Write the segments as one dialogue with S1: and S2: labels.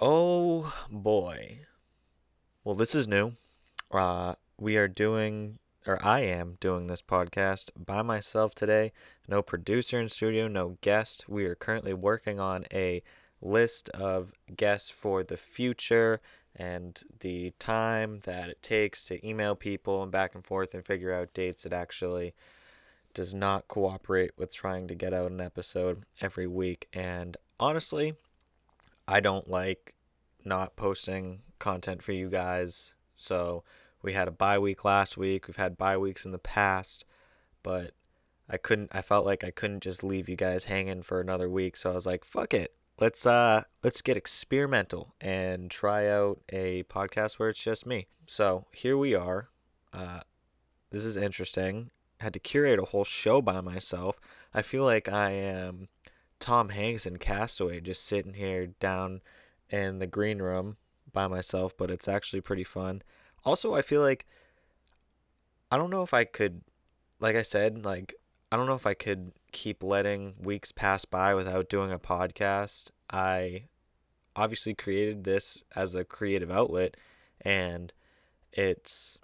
S1: Oh boy. Well, this is new. Uh, we are doing, or I am doing this podcast by myself today. No producer in studio, no guest. We are currently working on a list of guests for the future and the time that it takes to email people and back and forth and figure out dates. It actually does not cooperate with trying to get out an episode every week. And honestly, I don't like not posting content for you guys. So we had a bye week last week. We've had bye weeks in the past, but I couldn't I felt like I couldn't just leave you guys hanging for another week. So I was like, fuck it. Let's uh let's get experimental and try out a podcast where it's just me. So here we are. Uh this is interesting. had to curate a whole show by myself. I feel like I am Tom Hanks in Castaway just sitting here down in the green room by myself, but it's actually pretty fun. Also, I feel like I don't know if I could, like I said, like I don't know if I could keep letting weeks pass by without doing a podcast. I obviously created this as a creative outlet, and it's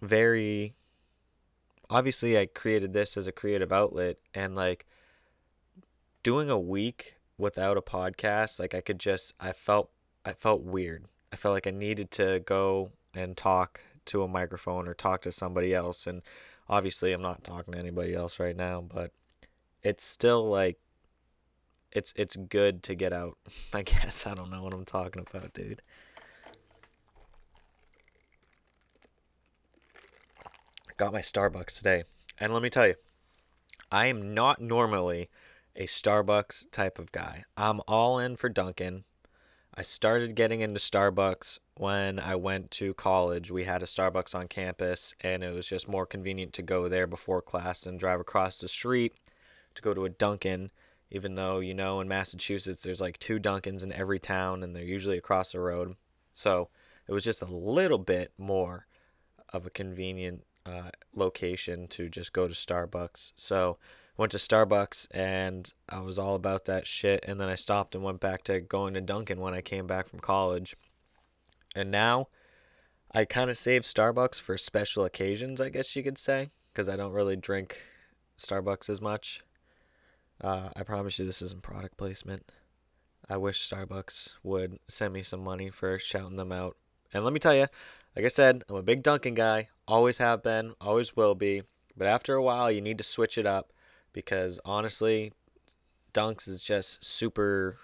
S1: very obviously I created this as a creative outlet, and like doing a week without a podcast, like I could just I felt I felt weird. I felt like I needed to go and talk to a microphone or talk to somebody else and obviously I'm not talking to anybody else right now, but it's still like it's it's good to get out. I guess I don't know what I'm talking about, dude. Got my Starbucks today. And let me tell you, I am not normally a Starbucks type of guy. I'm all in for Dunkin'. I started getting into Starbucks when I went to college. We had a Starbucks on campus, and it was just more convenient to go there before class and drive across the street to go to a Dunkin'. Even though, you know, in Massachusetts, there's like two Dunkins in every town, and they're usually across the road. So it was just a little bit more of a convenient uh, location to just go to Starbucks. So went to Starbucks and I was all about that shit. And then I stopped and went back to going to Dunkin' when I came back from college. And now I kind of save Starbucks for special occasions, I guess you could say, because I don't really drink Starbucks as much. Uh, I promise you this isn't product placement. I wish Starbucks would send me some money for shouting them out. And let me tell you, like I said, I'm a big Dunkin' guy. Always have been, always will be. But after a while, you need to switch it up because honestly, Dunks is just super.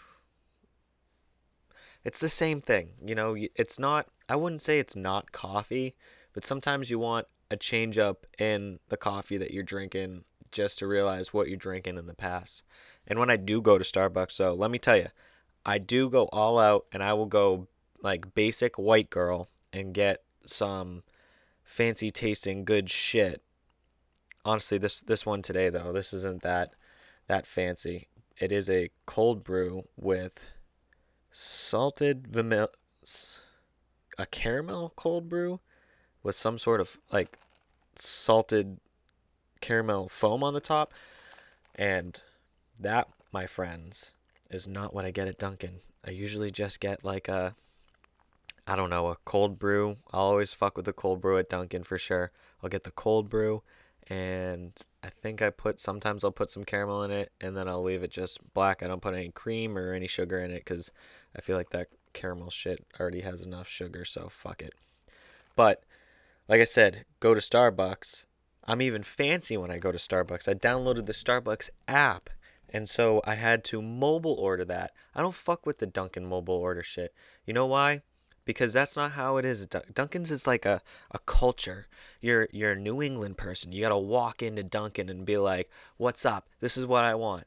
S1: It's the same thing, you know. It's not. I wouldn't say it's not coffee, but sometimes you want a change up in the coffee that you're drinking just to realize what you're drinking in the past. And when I do go to Starbucks, so let me tell you, I do go all out and I will go like basic white girl and get some fancy tasting good shit honestly this this one today though this isn't that that fancy it is a cold brew with salted vanilla a caramel cold brew with some sort of like salted caramel foam on the top and that my friends is not what I get at Dunkin'. I usually just get like a I don't know, a cold brew. I'll always fuck with the cold brew at Dunkin' for sure. I'll get the cold brew and I think I put sometimes I'll put some caramel in it and then I'll leave it just black. I don't put any cream or any sugar in it cuz I feel like that caramel shit already has enough sugar, so fuck it. But like I said, go to Starbucks. I'm even fancy when I go to Starbucks. I downloaded the Starbucks app and so I had to mobile order that. I don't fuck with the Dunkin' mobile order shit. You know why? Because that's not how it is. Dunkin's is like a, a culture. You're you're a New England person. You gotta walk into Dunkin' and be like, "What's up? This is what I want."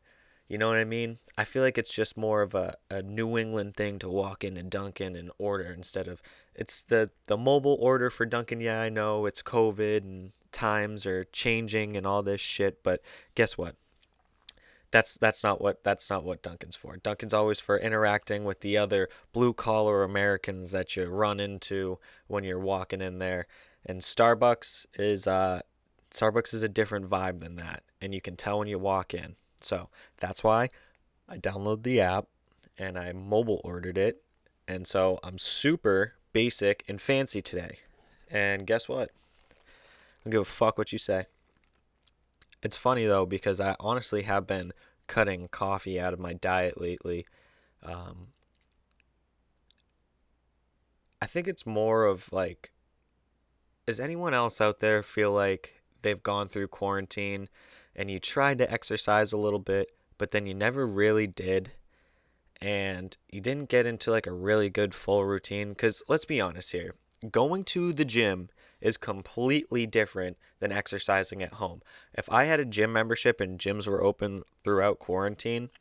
S1: You know what I mean? I feel like it's just more of a, a New England thing to walk into Dunkin' and order instead of it's the the mobile order for Dunkin'. Yeah, I know it's COVID and times are changing and all this shit, but guess what? That's that's not what that's not what Dunkin's for. Dunkin's always for interacting with the other blue collar Americans that you run into when you're walking in there. And Starbucks is uh Starbucks is a different vibe than that, and you can tell when you walk in. So that's why I download the app and I mobile ordered it. And so I'm super basic and fancy today. And guess what? I don't give a fuck what you say. It's funny though because I honestly have been cutting coffee out of my diet lately. Um, I think it's more of like, does anyone else out there feel like they've gone through quarantine and you tried to exercise a little bit, but then you never really did? And you didn't get into like a really good full routine? Because let's be honest here going to the gym is completely different than exercising at home. If I had a gym membership and gyms were open throughout quarantine,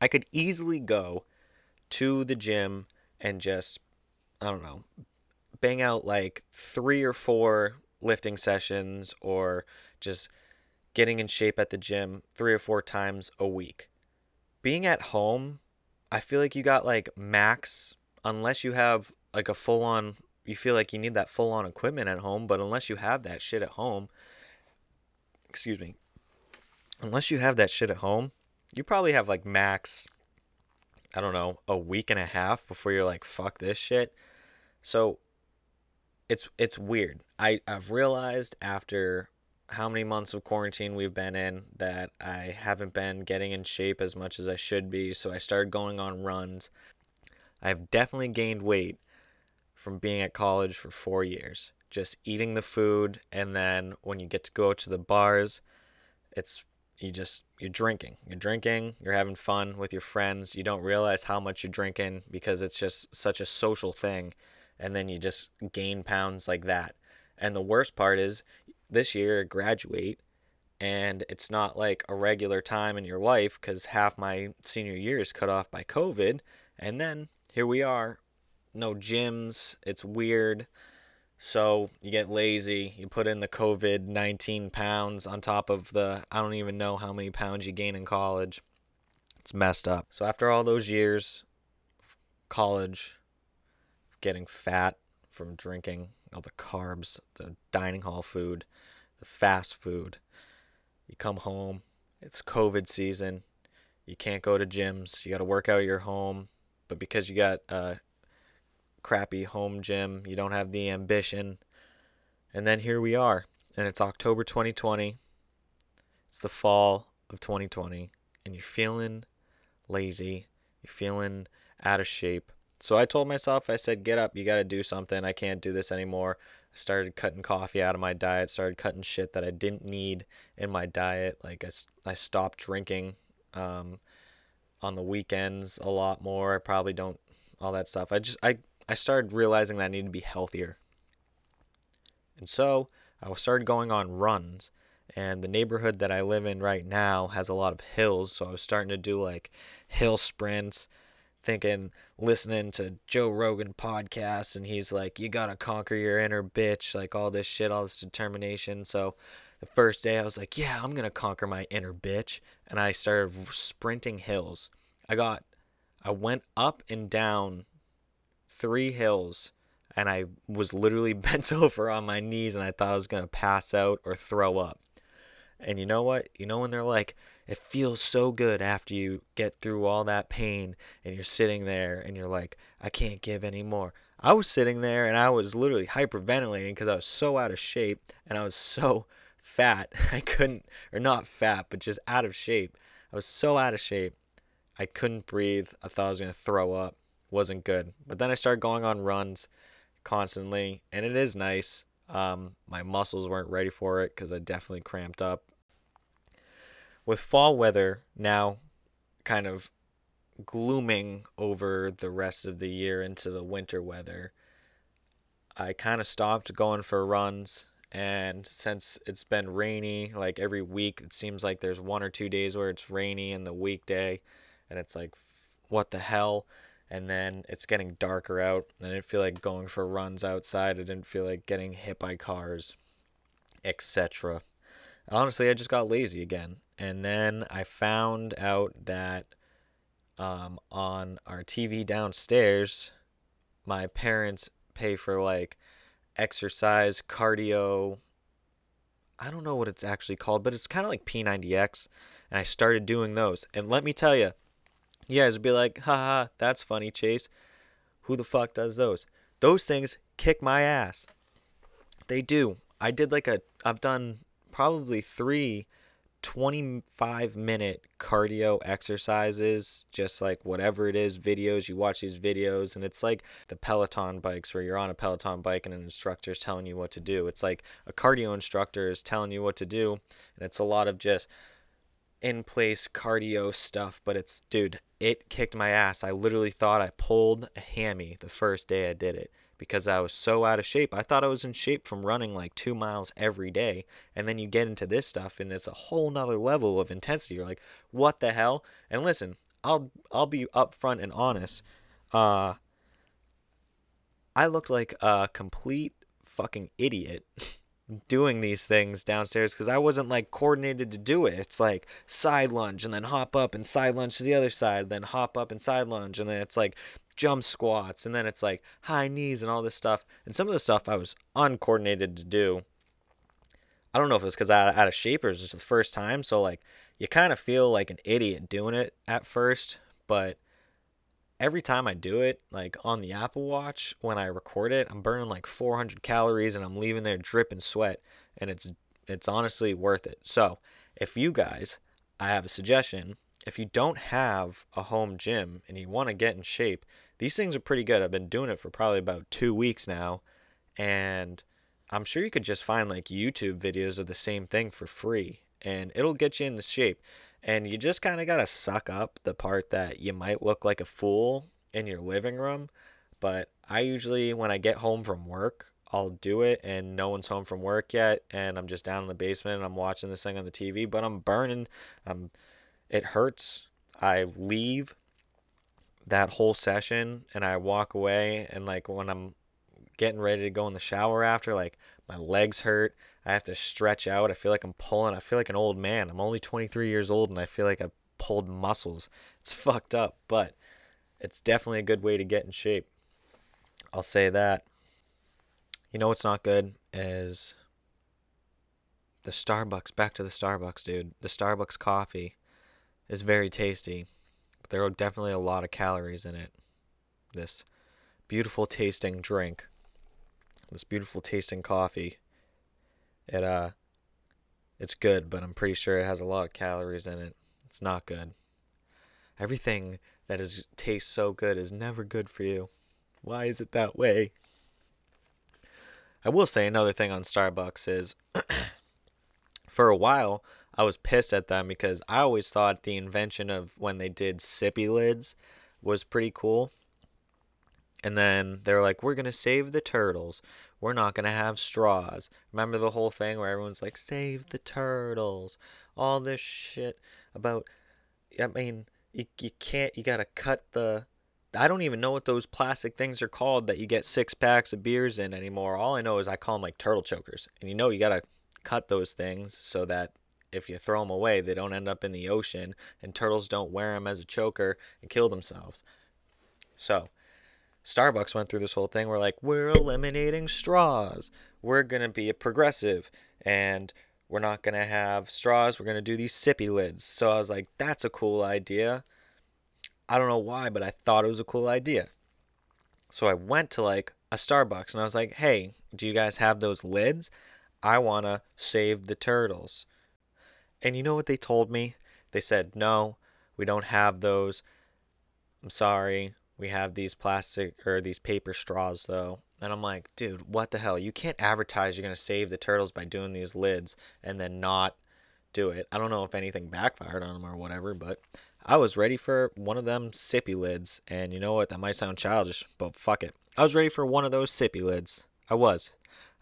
S1: I could easily go to the gym and just, I don't know, bang out like three or four lifting sessions or just getting in shape at the gym three or four times a week. Being at home, I feel like you got like max, unless you have like a full on you feel like you need that full on equipment at home, but unless you have that shit at home, excuse me, unless you have that shit at home, you probably have like max, I don't know, a week and a half before you're like, fuck this shit. So it's it's weird. I, I've realized after how many months of quarantine we've been in that I haven't been getting in shape as much as I should be. So I started going on runs. I've definitely gained weight from being at college for four years. Just eating the food, and then when you get to go to the bars, it's you just you're drinking you're drinking you're having fun with your friends you don't realize how much you're drinking because it's just such a social thing and then you just gain pounds like that and the worst part is this year I graduate and it's not like a regular time in your life because half my senior year is cut off by covid and then here we are no gyms. It's weird. So you get lazy. You put in the COVID 19 pounds on top of the, I don't even know how many pounds you gain in college. It's messed up. So after all those years, college, getting fat from drinking all the carbs, the dining hall food, the fast food, you come home. It's COVID season. You can't go to gyms. You got to work out your home. But because you got uh, crappy home gym, you don't have the ambition. And then here we are, and it's October 2020. It's the fall of 2020, and you're feeling lazy, you're feeling out of shape. So I told myself, I said, get up, you got to do something. I can't do this anymore. I started cutting coffee out of my diet, started cutting shit that I didn't need in my diet. Like I, I stopped drinking um, on the weekends a lot more. I probably don't all that stuff. I just I I started realizing that I needed to be healthier. And so I started going on runs. And the neighborhood that I live in right now has a lot of hills. So I was starting to do like hill sprints, thinking, listening to Joe Rogan podcasts. And he's like, you got to conquer your inner bitch, like all this shit, all this determination. So the first day I was like, yeah, I'm going to conquer my inner bitch. And I started sprinting hills. I got, I went up and down three hills and I was literally bent over on my knees and I thought I was going to pass out or throw up. And you know what? You know when they're like, it feels so good after you get through all that pain and you're sitting there and you're like, I can't give anymore. I was sitting there and I was literally hyperventilating because I was so out of shape and I was so fat. I couldn't, or not fat, but just out of shape. I was so out of shape. I couldn't breathe. I thought I was going to throw up wasn't good. But then I started going on runs constantly, and it is nice. Um, my muscles weren't ready for it because I definitely cramped up. With fall weather now kind of glooming over the rest of the year into the winter weather, I kind of stopped going for runs. And since it's been rainy, like every week, it seems like there's one or two days where it's rainy in the weekday, and it's like, what the hell? And then it's getting darker out. I didn't feel like going for runs outside. I didn't feel like getting hit by cars, etc. Honestly, I just got lazy again. And then I found out that um, on our TV downstairs, my parents pay for like exercise, cardio. I don't know what it's actually called, but it's kind of like P90X. And I started doing those. And let me tell you, Guys would be like, haha, that's funny, Chase. Who the fuck does those? Those things kick my ass. They do. I did like a, I've done probably three 25 minute cardio exercises, just like whatever it is, videos. You watch these videos, and it's like the Peloton bikes where you're on a Peloton bike and an instructor is telling you what to do. It's like a cardio instructor is telling you what to do, and it's a lot of just in place cardio stuff. But it's, dude, it kicked my ass. I literally thought I pulled a hammy the first day I did it because I was so out of shape. I thought I was in shape from running like two miles every day. And then you get into this stuff and it's a whole nother level of intensity. You're like, what the hell? And listen, I'll I'll be upfront and honest. Uh I looked like a complete fucking idiot doing these things downstairs because I wasn't like coordinated to do it. It's like side lunge and then hop up and side lunge to the other side, then hop up and side lunge, and then it's like jump squats, and then it's like high knees and all this stuff. And some of the stuff I was uncoordinated to do. I don't know if it's because I out of shape or it's just the first time. So like you kind of feel like an idiot doing it at first, but every time I do it, like on the Apple Watch when I record it, I'm burning like 400 calories and I'm leaving there dripping sweat, and it's it's honestly worth it. So if you guys, I have a suggestion. If you don't have a home gym and you want to get in shape, these things are pretty good. I've been doing it for probably about two weeks now, and I'm sure you could just find like YouTube videos of the same thing for free, and it'll get you in the shape. And you just kind of got to suck up the part that you might look like a fool in your living room. But I usually, when I get home from work, I'll do it, and no one's home from work yet, and I'm just down in the basement and I'm watching this thing on the TV, but I'm burning. I'm, it hurts. I leave that whole session and I walk away and like when I'm getting ready to go in the shower after like my legs hurt I have to stretch out. I feel like I'm pulling I feel like an old man. I'm only 23 years old and I feel like I pulled muscles. It's fucked up but it's definitely a good way to get in shape. I'll say that. You know what's not good is the Starbucks back to the Starbucks dude. The Starbucks coffee is very tasty. But there are definitely a lot of calories in it. This beautiful tasting drink, this beautiful tasting coffee. It uh, it's good, but I'm pretty sure it has a lot of calories in it. It's not good. Everything that is tastes so good is never good for you. Why is it that way? I will say another thing on Starbucks is for a while I was pissed at them because I always thought the invention of when they did sippy lids was pretty cool. And then they're like, we're going to save the turtles. We're not going to have straws. Remember the whole thing where everyone's like, save the turtles? All this shit about, I mean, you, you can't, you got to cut the, I don't even know what those plastic things are called that you get six packs of beers in anymore. All I know is I call them like turtle chokers. And you know, you got to cut those things so that if you throw them away, they don't end up in the ocean, and turtles don't wear them as a choker and kill themselves. So, Starbucks went through this whole thing. We're like, we're eliminating straws. We're gonna be a progressive, and we're not gonna have straws. We're gonna do these sippy lids. So I was like, that's a cool idea. I don't know why, but I thought it was a cool idea. So I went to like a Starbucks and I was like, hey, do you guys have those lids? I wanna save the turtles. And you know what they told me? They said, no, we don't have those. I'm sorry. We have these plastic or these paper straws though. And I'm like, dude, what the hell? You can't advertise you're going to save the turtles by doing these lids and then not do it. I don't know if anything backfired on them or whatever, but I was ready for one of them sippy lids. And you know what? That might sound childish, but fuck it. I was ready for one of those sippy lids. I was.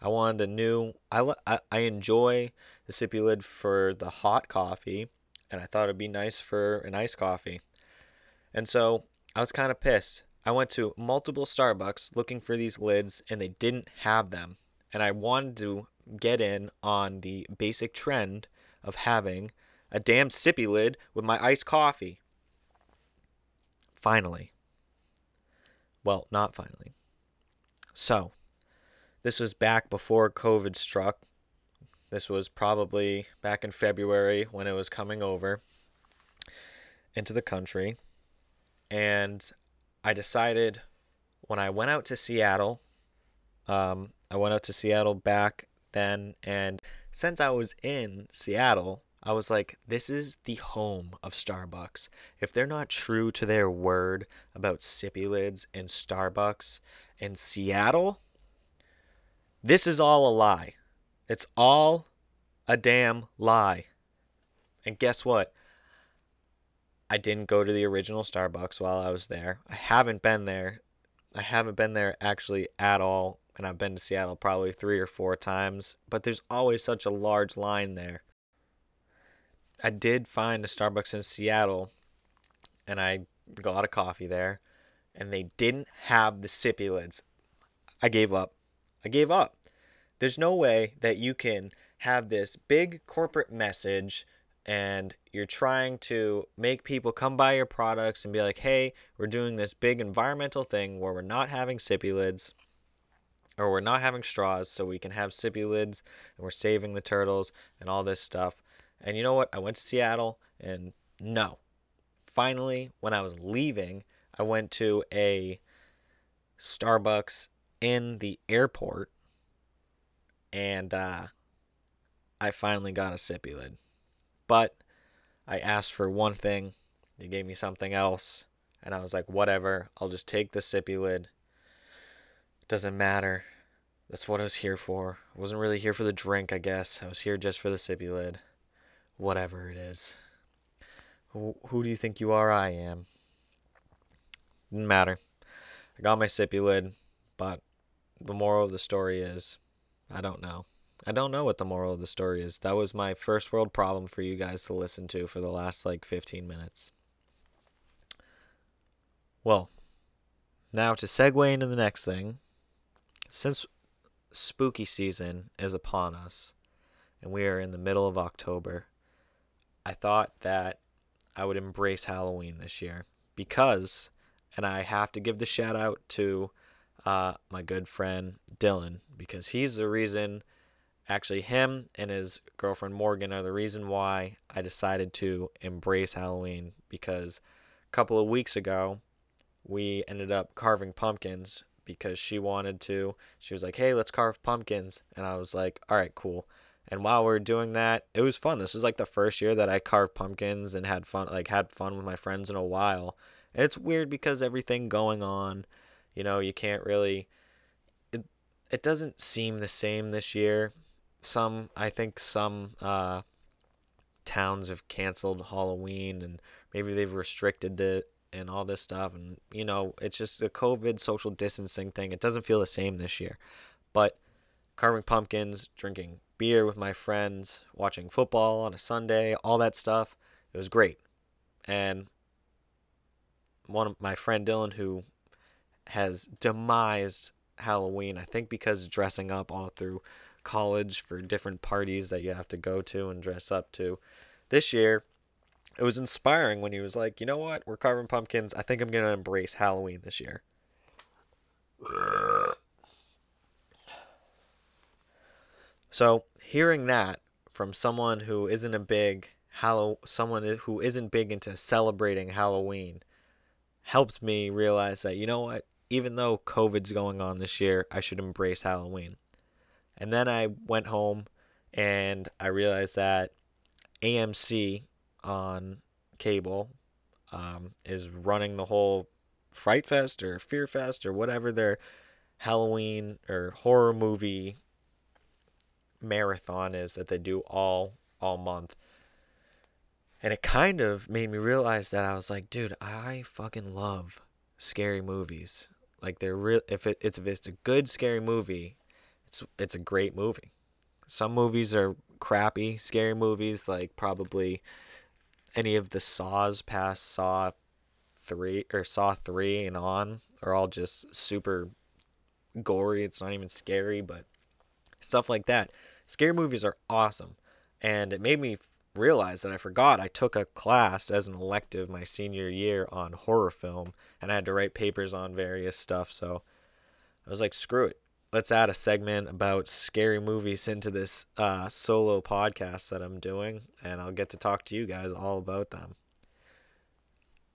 S1: I wanted a new. I, I, I enjoy the sippy lid for the hot coffee, and I thought it'd be nice for an iced coffee. And so I was kind of pissed. I went to multiple Starbucks looking for these lids, and they didn't have them. And I wanted to get in on the basic trend of having a damn sippy lid with my iced coffee. Finally. Well, not finally. So, this was back before COVID struck. This was probably back in February when it was coming over into the country. And I decided when I went out to Seattle, um, I went out to Seattle back then, and since I was in Seattle, I was like, this is the home of Starbucks. If they're not true to their word about sippy lids and Starbucks in Seattle, this is all a lie. It's all a damn lie. And guess what? I didn't go to the original Starbucks while I was there. I haven't been there. I haven't been there actually at all. And I've been to Seattle probably three or four times. But there's always such a large line there. I did find a Starbucks in Seattle and I got a coffee there. And they didn't have the sippy lids. I gave up. I gave up. There's no way that you can have this big corporate message and you're trying to make people come buy your products and be like, hey, we're doing this big environmental thing where we're not having sippy lids or we're not having straws so we can have sippy lids and we're saving the turtles and all this stuff. And you know what? I went to Seattle and no. Finally, when I was leaving, I went to a Starbucks in the airport and uh, I finally got a sippy lid. But I asked for one thing, they gave me something else, and I was like, whatever, I'll just take the sippy lid. Doesn't matter. That's what I was here for. I wasn't really here for the drink, I guess. I was here just for the sippy lid. Whatever it is. Who, who do you think you are? I am. Didn't matter. I got my sippy lid, but the moral of the story is I don't know. I don't know what the moral of the story is. That was my first world problem for you guys to listen to for the last like 15 minutes. Well, now to segue into the next thing. Since spooky season is upon us and we are in the middle of October, I thought that I would embrace Halloween this year because, and I have to give the shout out to uh, my good friend Dylan because he's the reason Actually, him and his girlfriend Morgan are the reason why I decided to embrace Halloween because a couple of weeks ago we ended up carving pumpkins because she wanted to. She was like, "Hey, let's carve pumpkins." And I was like, "All right, cool." And while we are doing that, it was fun. This was like the first year that I carved pumpkins and had fun like had fun with my friends in a while. And it's weird because everything going on, you know, you can't really it it doesn't seem the same this year some I think some uh, towns have canceled Halloween and maybe they've restricted it and all this stuff and you know it's just a COVID social distancing thing. It doesn't feel the same this year, but carving pumpkins, drinking beer with my friends, watching football on a Sunday, all that stuff, it was great. And one of my friend Dylan who has demised Halloween, I think because dressing up all through college for different parties that you have to go to and dress up to. This year, it was inspiring when he was like, you know what, we're carving pumpkins. I think I'm going to embrace Halloween this year. So, hearing that from someone who isn't a big Hallow someone who isn't big into celebrating Halloween helped me realize that you know what, even though COVID's going on this year, I should embrace Halloween. And then I went home and I realized that AMC on cable um, is running the whole Fright Fest or Fear Fest or whatever their Halloween or horror movie marathon is that they do all all month. And it kind of made me realize that I was like, dude, I fucking love scary movies. Like they're real if it, it's if it's a good scary movie, it's it's a great movie. Some movies are crappy, scary movies like probably any of the Saws past Saw three or Saw three and on are all just super gory. It's not even scary, but stuff like that. Scary movies are awesome, and it made me realize that I forgot I took a class as an elective my senior year on horror film, and I had to write papers on various stuff. So I was like, screw it let's add a segment about scary movies into this uh, solo podcast that I'm doing, and I'll get to talk to you guys all about them.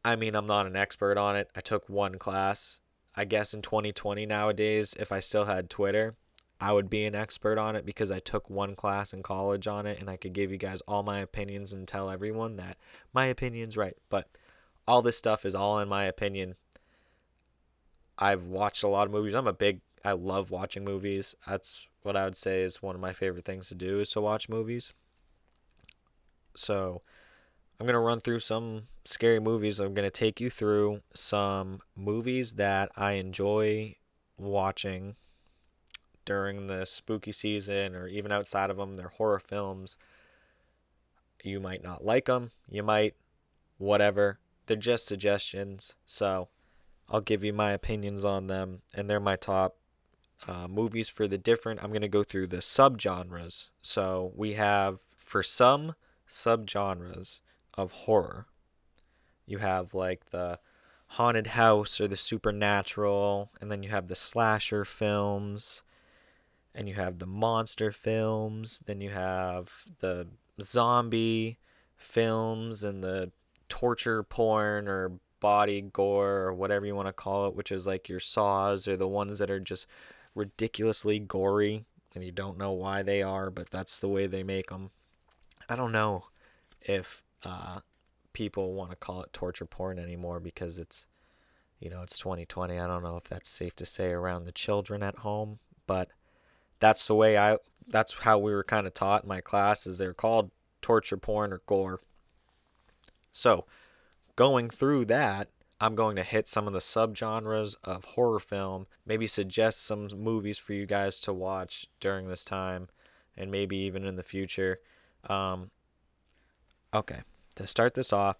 S1: I mean, I'm not an expert on it. I took one class. I guess in 2020 nowadays, if I still had Twitter, I would be an expert on it because I took one class in college on it and I could give you guys all my opinions and tell everyone that my opinion's right. But all this stuff is all in my opinion. I've watched a lot of movies. I'm a big I love watching movies. That's what I would say is one of my favorite things to do is to watch movies. So, I'm going to run through some scary movies. I'm going to take you through some movies that I enjoy watching during the spooky season or even outside of them. They're horror films. You might not like them. You might, whatever. They're just suggestions. So I'll give you my opinions on them, and they're my top uh, movies for the different. I'm going to go through the subgenres. So we have, for some subgenres, of horror. You have like the haunted house or the supernatural, and then you have the slasher films, and you have the monster films, then you have the zombie films and the torture porn or body gore or whatever you want to call it, which is like your saws or the ones that are just ridiculously gory and you don't know why they are, but that's the way they make them. I don't know if uh, people want to call it torture porn anymore because it's you know it's 2020 i don't know if that's safe to say around the children at home but that's the way i that's how we were kind of taught in my class is they're called torture porn or gore so going through that i'm going to hit some of the subgenres of horror film maybe suggest some movies for you guys to watch during this time and maybe even in the future um, okay to start this off,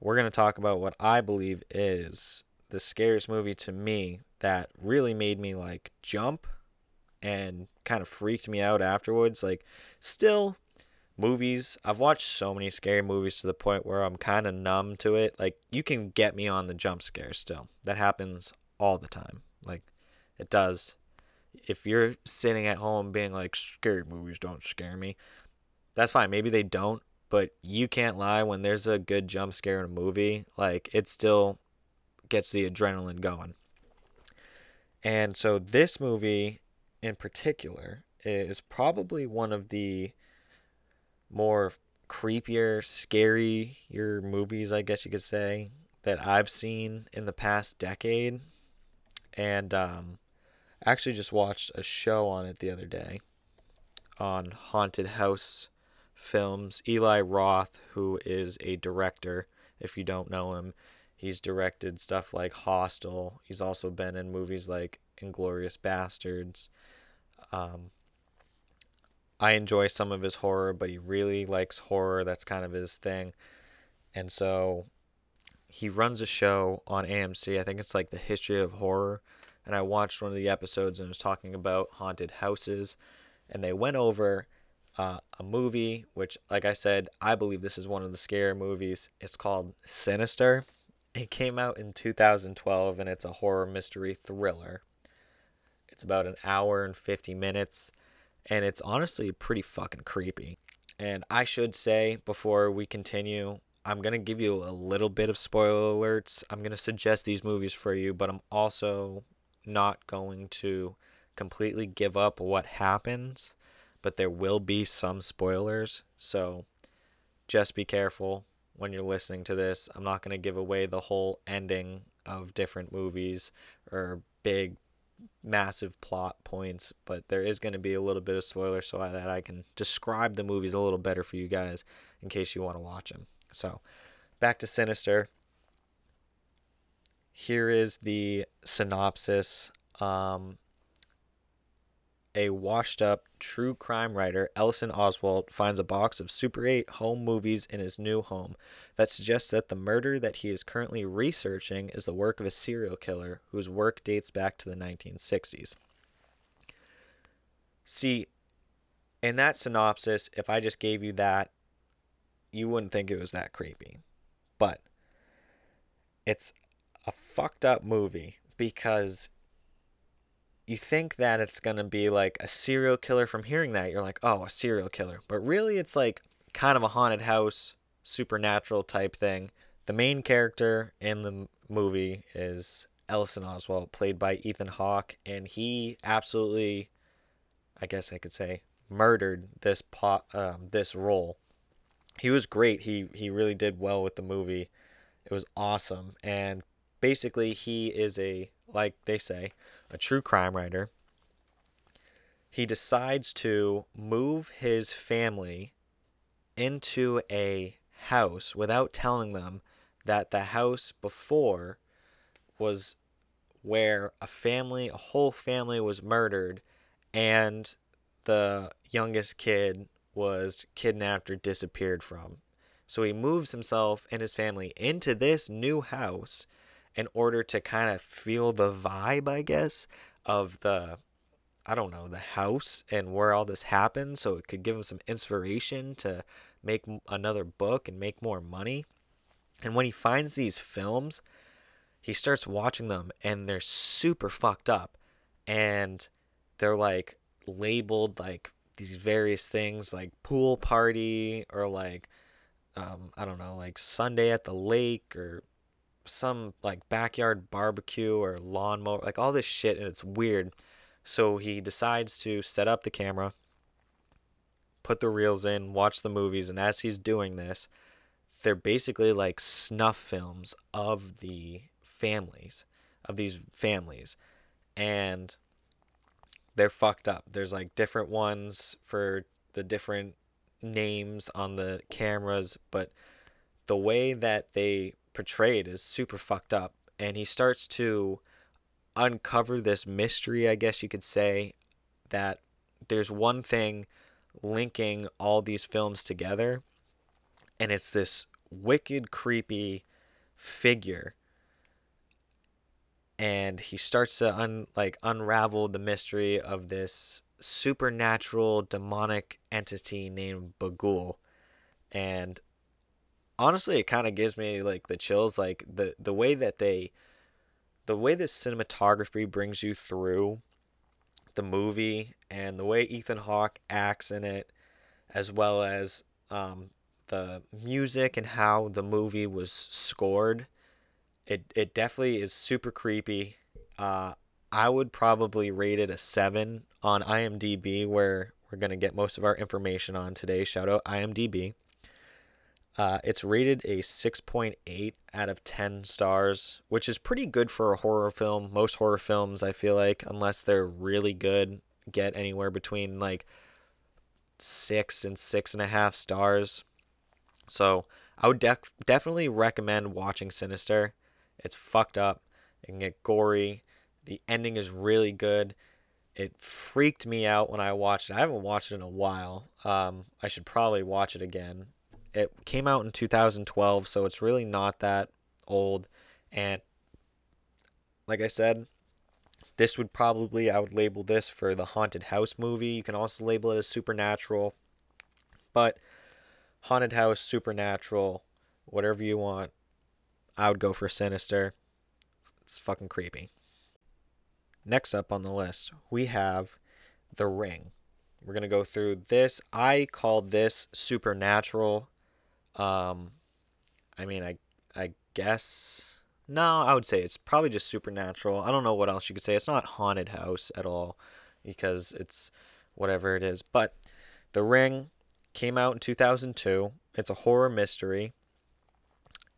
S1: we're going to talk about what I believe is the scariest movie to me that really made me like jump and kind of freaked me out afterwards. Like, still, movies, I've watched so many scary movies to the point where I'm kind of numb to it. Like, you can get me on the jump scare still. That happens all the time. Like, it does. If you're sitting at home being like, scary movies don't scare me, that's fine. Maybe they don't, but you can't lie when there's a good jump scare in a movie like it still gets the adrenaline going and so this movie in particular is probably one of the more creepier scarier movies i guess you could say that i've seen in the past decade and um, actually just watched a show on it the other day on haunted house films. Eli Roth, who is a director, if you don't know him, he's directed stuff like Hostel. He's also been in movies like Inglourious Basterds. Um, I enjoy some of his horror, but he really likes horror. That's kind of his thing. And so he runs a show on AMC. I think it's like the history of horror. And I watched one of the episodes and it was talking about haunted houses. And they went over uh, a movie, which, like I said, I believe this is one of the scary movies. It's called Sinister. It came out in 2012 and it's a horror mystery thriller. It's about an hour and 50 minutes and it's honestly pretty fucking creepy. And I should say before we continue, I'm going to give you a little bit of spoiler alerts. I'm going to suggest these movies for you, but I'm also not going to completely give up what happens but there will be some spoilers. So just be careful when you're listening to this. I'm not going to give away the whole ending of different movies or big massive plot points, but there is going to be a little bit of spoiler so that I can describe the movies a little better for you guys in case you want to watch them. So, back to Sinister. Here is the synopsis. Um, a washed up true crime writer, Ellison Oswald, finds a box of Super 8 home movies in his new home that suggests that the murder that he is currently researching is the work of a serial killer whose work dates back to the 1960s. See, in that synopsis, if I just gave you that, you wouldn't think it was that creepy. But it's a fucked up movie because you think that it's going to be like a serial killer from hearing that. You're like, oh, a serial killer. But really, it's like kind of a haunted house, supernatural type thing the main character in the movie is Ellison Oswald, played by Ethan Hawke, and he absolutely, I guess I could say, murdered this pot, um, this role. He was great. He he really did well with the movie. It was awesome, and basically he is a like they say, a true crime writer. He decides to move his family into a house without telling them that the house before was where a family, a whole family was murdered and the youngest kid was kidnapped or disappeared from. So he moves himself and his family into this new house in order to kind of feel the vibe, I guess, of the I don't know, the house and where all this happened so it could give him some inspiration to make another book and make more money. And when he finds these films, he starts watching them and they're super fucked up and they're like labeled like these various things like pool party or like um, I don't know, like Sunday at the lake or some like backyard barbecue or lawnmower, like all this shit, and it's weird. So he decides to set up the camera, put the reels in, watch the movies, and as he's doing this, they're basically like snuff films of the families, of these families. And they're fucked up. There's like different ones for the different names on the cameras, but the way that they portray it is super fucked up. And he starts to uncover this mystery, I guess you could say, that there's one thing linking all these films together, and it's this wicked, creepy figure. And he starts to un like unravel the mystery of this supernatural demonic entity named Bughuul. And honestly it kind of gives me like the chills like the the way that they the way the cinematography brings you through the movie and the way Ethan Hawke acts in it as well as um, the music and how the movie was scored it it definitely is super creepy. Uh, I would probably rate it a 7 on IMDb where we're going to get most of our information on today shout out IMDb uh, it's rated a 6.8 out of 10 stars, which is pretty good for a horror film. Most horror films, I feel like, unless they're really good, get anywhere between like six and six and a half stars. So I would def- definitely recommend watching Sinister. It's fucked up. It can get gory. The ending is really good. It freaked me out when I watched it. I haven't watched it in a while. Um, I should probably watch it again it came out in 2012, so it's really not that old. And like I said, this would probably, I would label this for the haunted house movie. You can also label it as supernatural. But haunted house, supernatural, whatever you want, I would go for sinister. It's fucking creepy. Next up on the list, we have The Ring. We're going to go through this. I called this supernatural um, I mean, I I guess no, I would say it's probably just supernatural. I don't know what else you could say. It's not haunted house at all because it's whatever it is. But The Ring came out in 2002. It's a horror mystery.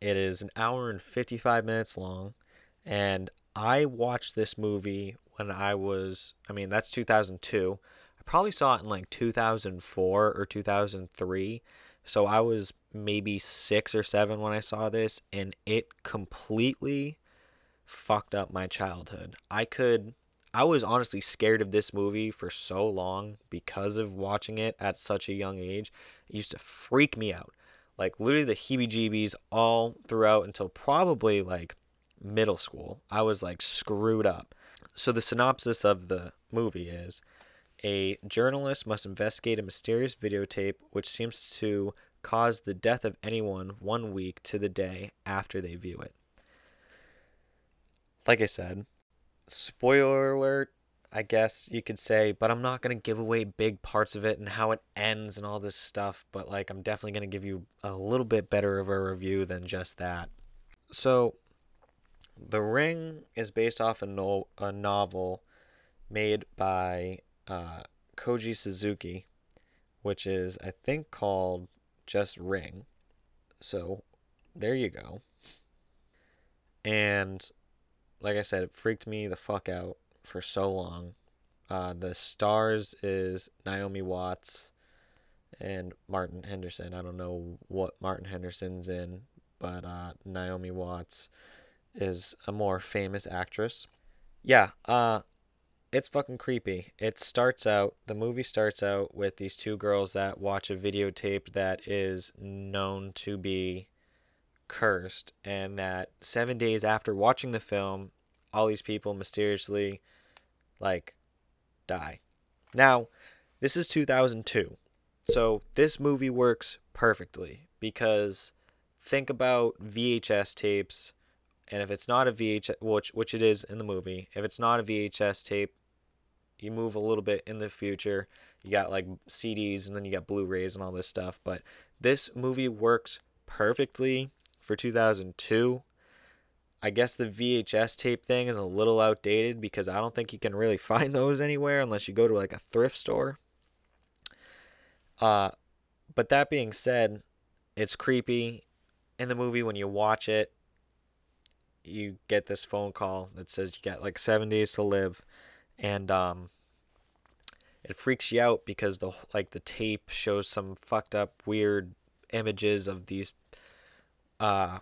S1: It is an hour and 55 minutes long and I watched this movie when I was I mean, that's 2002. I probably saw it in like 2004 or 2003 so I was maybe six or seven when I saw this, and it completely fucked up my childhood. I could, I was honestly scared of this movie for so long because of watching it at such a young age. It used to freak me out. Like literally the heebie jeebies all throughout until probably like middle school. I was like screwed up. So the synopsis of the movie is a journalist must investigate a mysterious videotape which seems to cause the death of anyone one week to the day after they view it. Like I said, spoiler alert, I guess you could say, but I'm not going to give away big parts of it and how it ends and all this stuff, but like I'm definitely going to give you a little bit better of a review than just that. So, The Ring is based off a, no- a novel made by uh, Koji Suzuki, which is, I think, called just Ring. So, there you go. And, like I said, it freaked me the fuck out for so long. Uh, the stars is Naomi Watts and Martin Henderson. I don't know what Martin Henderson's in, but uh, Naomi Watts is a more famous actress. Yeah, uh, it's fucking creepy. It starts out, the movie starts out with these two girls that watch a videotape that is known to be cursed, and that seven days after watching the film, all these people mysteriously, like, die. Now, this is 2002. So this movie works perfectly because think about VHS tapes and if it's not a VHS which which it is in the movie, if it's not a VHS tape, you move a little bit in the future. You got like CDs and then you got Blu-rays and all this stuff, but this movie works perfectly for 2002. I guess the VHS tape thing is a little outdated because I don't think you can really find those anywhere unless you go to like a thrift store. Uh, but that being said, it's creepy. In the movie, when you watch it, you get this phone call that says you got like seven days to live, and um, it freaks you out because the like the tape shows some fucked up weird images of these uh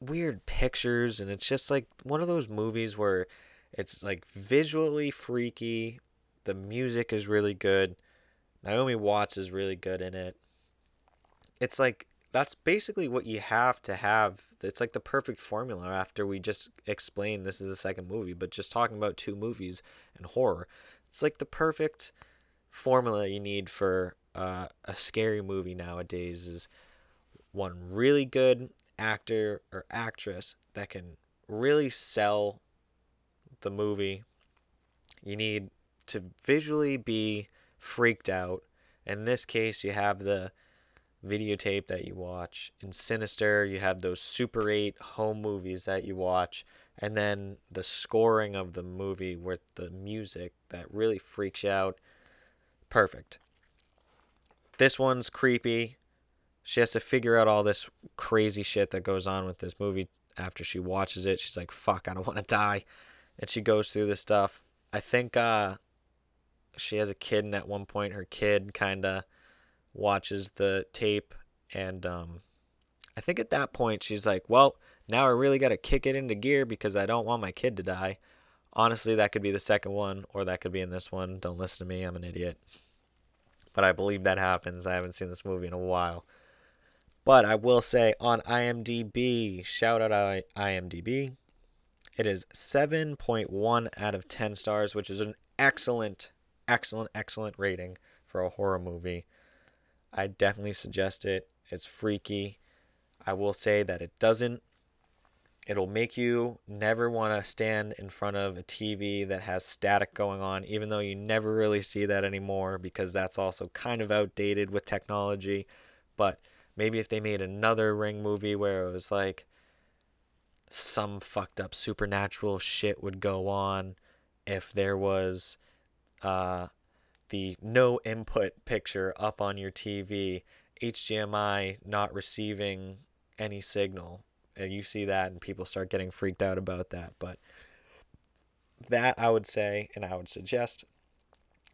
S1: weird pictures and it's just like one of those movies where it's like visually freaky the music is really good Naomi Watts is really good in it. It's like that's basically what you have to have. It's like the perfect formula after we just explained this is a second movie, but just talking about two movies and horror. It's like the perfect formula you need for uh, a scary movie nowadays is one really good actor or actress that can really sell the movie. You need to visually be freaked out. In this case, you have the videotape that you watch. In Sinister, you have those Super 8 home movies that you watch. And then the scoring of the movie with the music that really freaks you out. Perfect. This one's creepy. She has to figure out all this crazy shit that goes on with this movie after she watches it. She's like, fuck, I don't want to die. And she goes through this stuff. I think uh, she has a kid, and at one point, her kid kind of watches the tape, and um, I think at that point, she's like, "Well, now I really got to kick it into gear because I don't want my kid to die." Honestly, that could be the second one, or that could be in this one. Don't listen to me; I'm an idiot. But I believe that happens. I haven't seen this movie in a while. But I will say on IMDb, shout out IMDb, it is 7.1 out of 10 stars, which is an excellent excellent, excellent rating for a horror movie. I definitely suggest it. It's freaky. I will say that it doesn't. It'll make you never want to stand in front of a TV that has static going on, even though you never really see that anymore because that's also kind of outdated with technology. But maybe if they made another Ring movie where it was like some fucked up supernatural shit would go on, if there was uh, the no input picture up on your TV, HDMI not receiving any signal. And you see that, and people start getting freaked out about that. But that I would say, and I would suggest,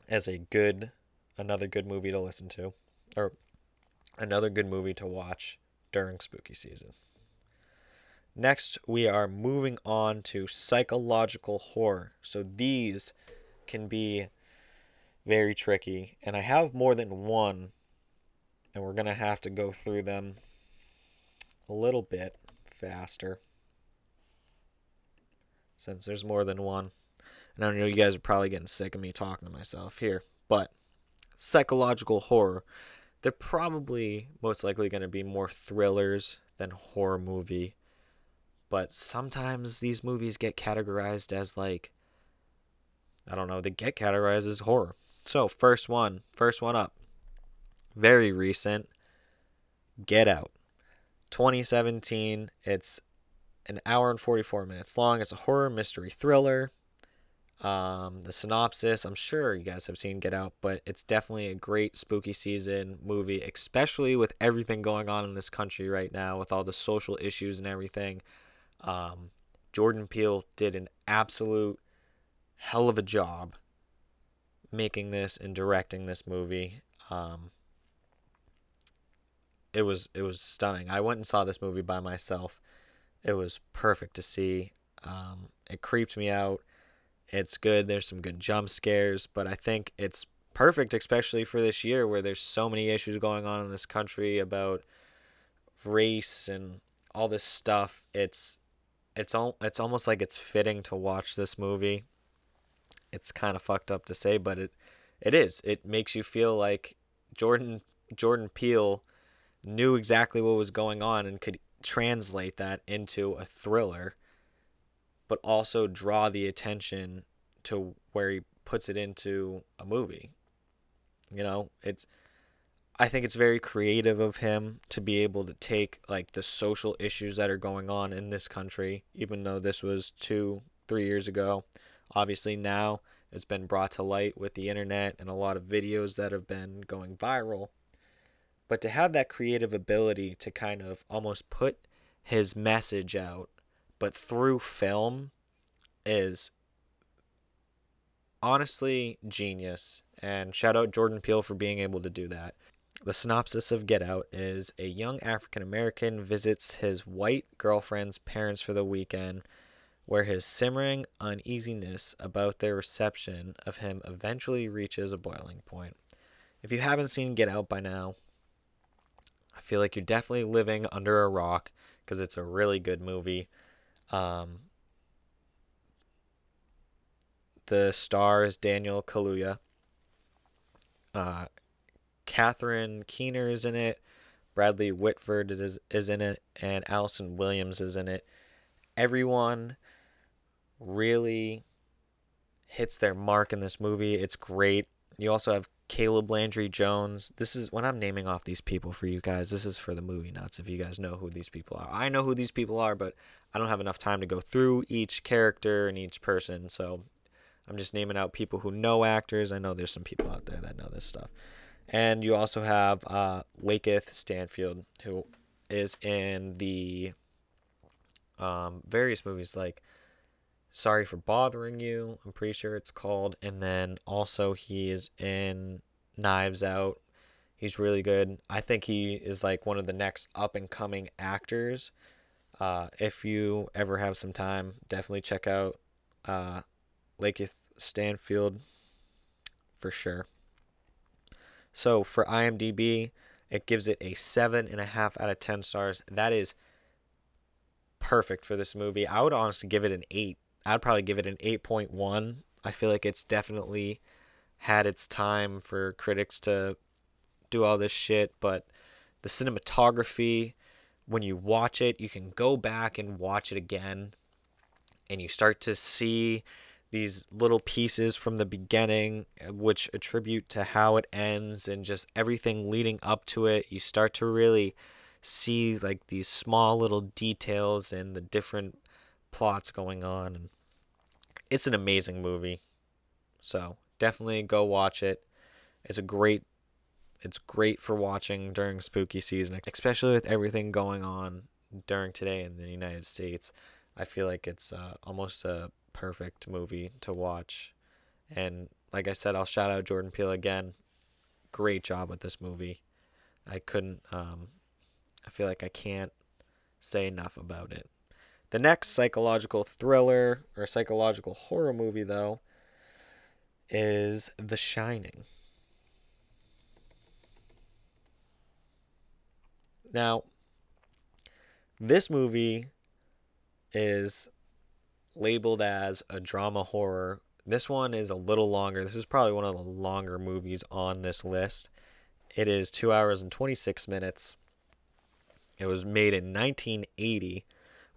S1: as a good, another good movie to listen to, or another good movie to watch during spooky season. Next, we are moving on to psychological horror. So these can be very tricky. And I have more than one, and we're going to have to go through them a little bit faster since there's more than one. And I know you guys are probably getting sick of me talking to myself here, but psychological horror, they're probably most likely going to be more thrillers than horror movie. But sometimes these movies get categorized as like I don't know, they get categorized as horror. So, first one, first one up. Very recent. Get Out. 2017. It's an hour and 44 minutes long. It's a horror mystery thriller. Um, the synopsis, I'm sure you guys have seen Get Out, but it's definitely a great spooky season movie, especially with everything going on in this country right now, with all the social issues and everything. Um, Jordan Peele did an absolute hell of a job making this and directing this movie. Um, it was it was stunning. I went and saw this movie by myself. It was perfect to see. Um, it creeped me out. It's good. There's some good jump scares, but I think it's perfect, especially for this year where there's so many issues going on in this country about race and all this stuff. It's it's all it's almost like it's fitting to watch this movie. It's kind of fucked up to say, but it it is. It makes you feel like Jordan Jordan Peele knew exactly what was going on and could translate that into a thriller but also draw the attention to where he puts it into a movie. You know, it's I think it's very creative of him to be able to take like the social issues that are going on in this country, even though this was two, three years ago. Obviously, now it's been brought to light with the internet and a lot of videos that have been going viral. But to have that creative ability to kind of almost put his message out but through film is honestly genius. And shout out Jordan Peele for being able to do that. The synopsis of Get Out is a young African American visits his white girlfriend's parents for the weekend, where his simmering uneasiness about their reception of him eventually reaches a boiling point. If you haven't seen Get Out by now, I feel like you're definitely living under a rock because it's a really good movie. Um, the star is Daniel Kaluuya. Uh, Catherine Keener is in it. Bradley Whitford is is in it, and Allison Williams is in it. Everyone really hits their mark in this movie. It's great. You also have Caleb Landry Jones. This is when I'm naming off these people for you guys. This is for the movie nuts. If you guys know who these people are, I know who these people are, but I don't have enough time to go through each character and each person. So I'm just naming out people who know actors. I know there's some people out there that know this stuff. And you also have uh, Lakeith Stanfield, who is in the um, various movies like Sorry for Bothering You, I'm pretty sure it's called. And then also he is in Knives Out. He's really good. I think he is like one of the next up and coming actors. Uh, if you ever have some time, definitely check out uh, Lakeith Stanfield for sure. So for IMDb, it gives it a seven and a half out of ten stars. That is perfect for this movie. I would honestly give it an eight I'd probably give it an 8.1. I feel like it's definitely had its time for critics to do all this shit, but the cinematography, when you watch it, you can go back and watch it again, and you start to see these little pieces from the beginning which attribute to how it ends and just everything leading up to it. You start to really see like these small little details and the different plots going on and it's an amazing movie. So definitely go watch it. It's a great it's great for watching during spooky season, especially with everything going on during today in the United States. I feel like it's uh, almost a perfect movie to watch. And like I said, I'll shout out Jordan Peele again. Great job with this movie. I couldn't um I feel like I can't say enough about it. The next psychological thriller or psychological horror movie, though, is The Shining. Now, this movie is labeled as a drama horror. This one is a little longer. This is probably one of the longer movies on this list. It is 2 hours and 26 minutes. It was made in 1980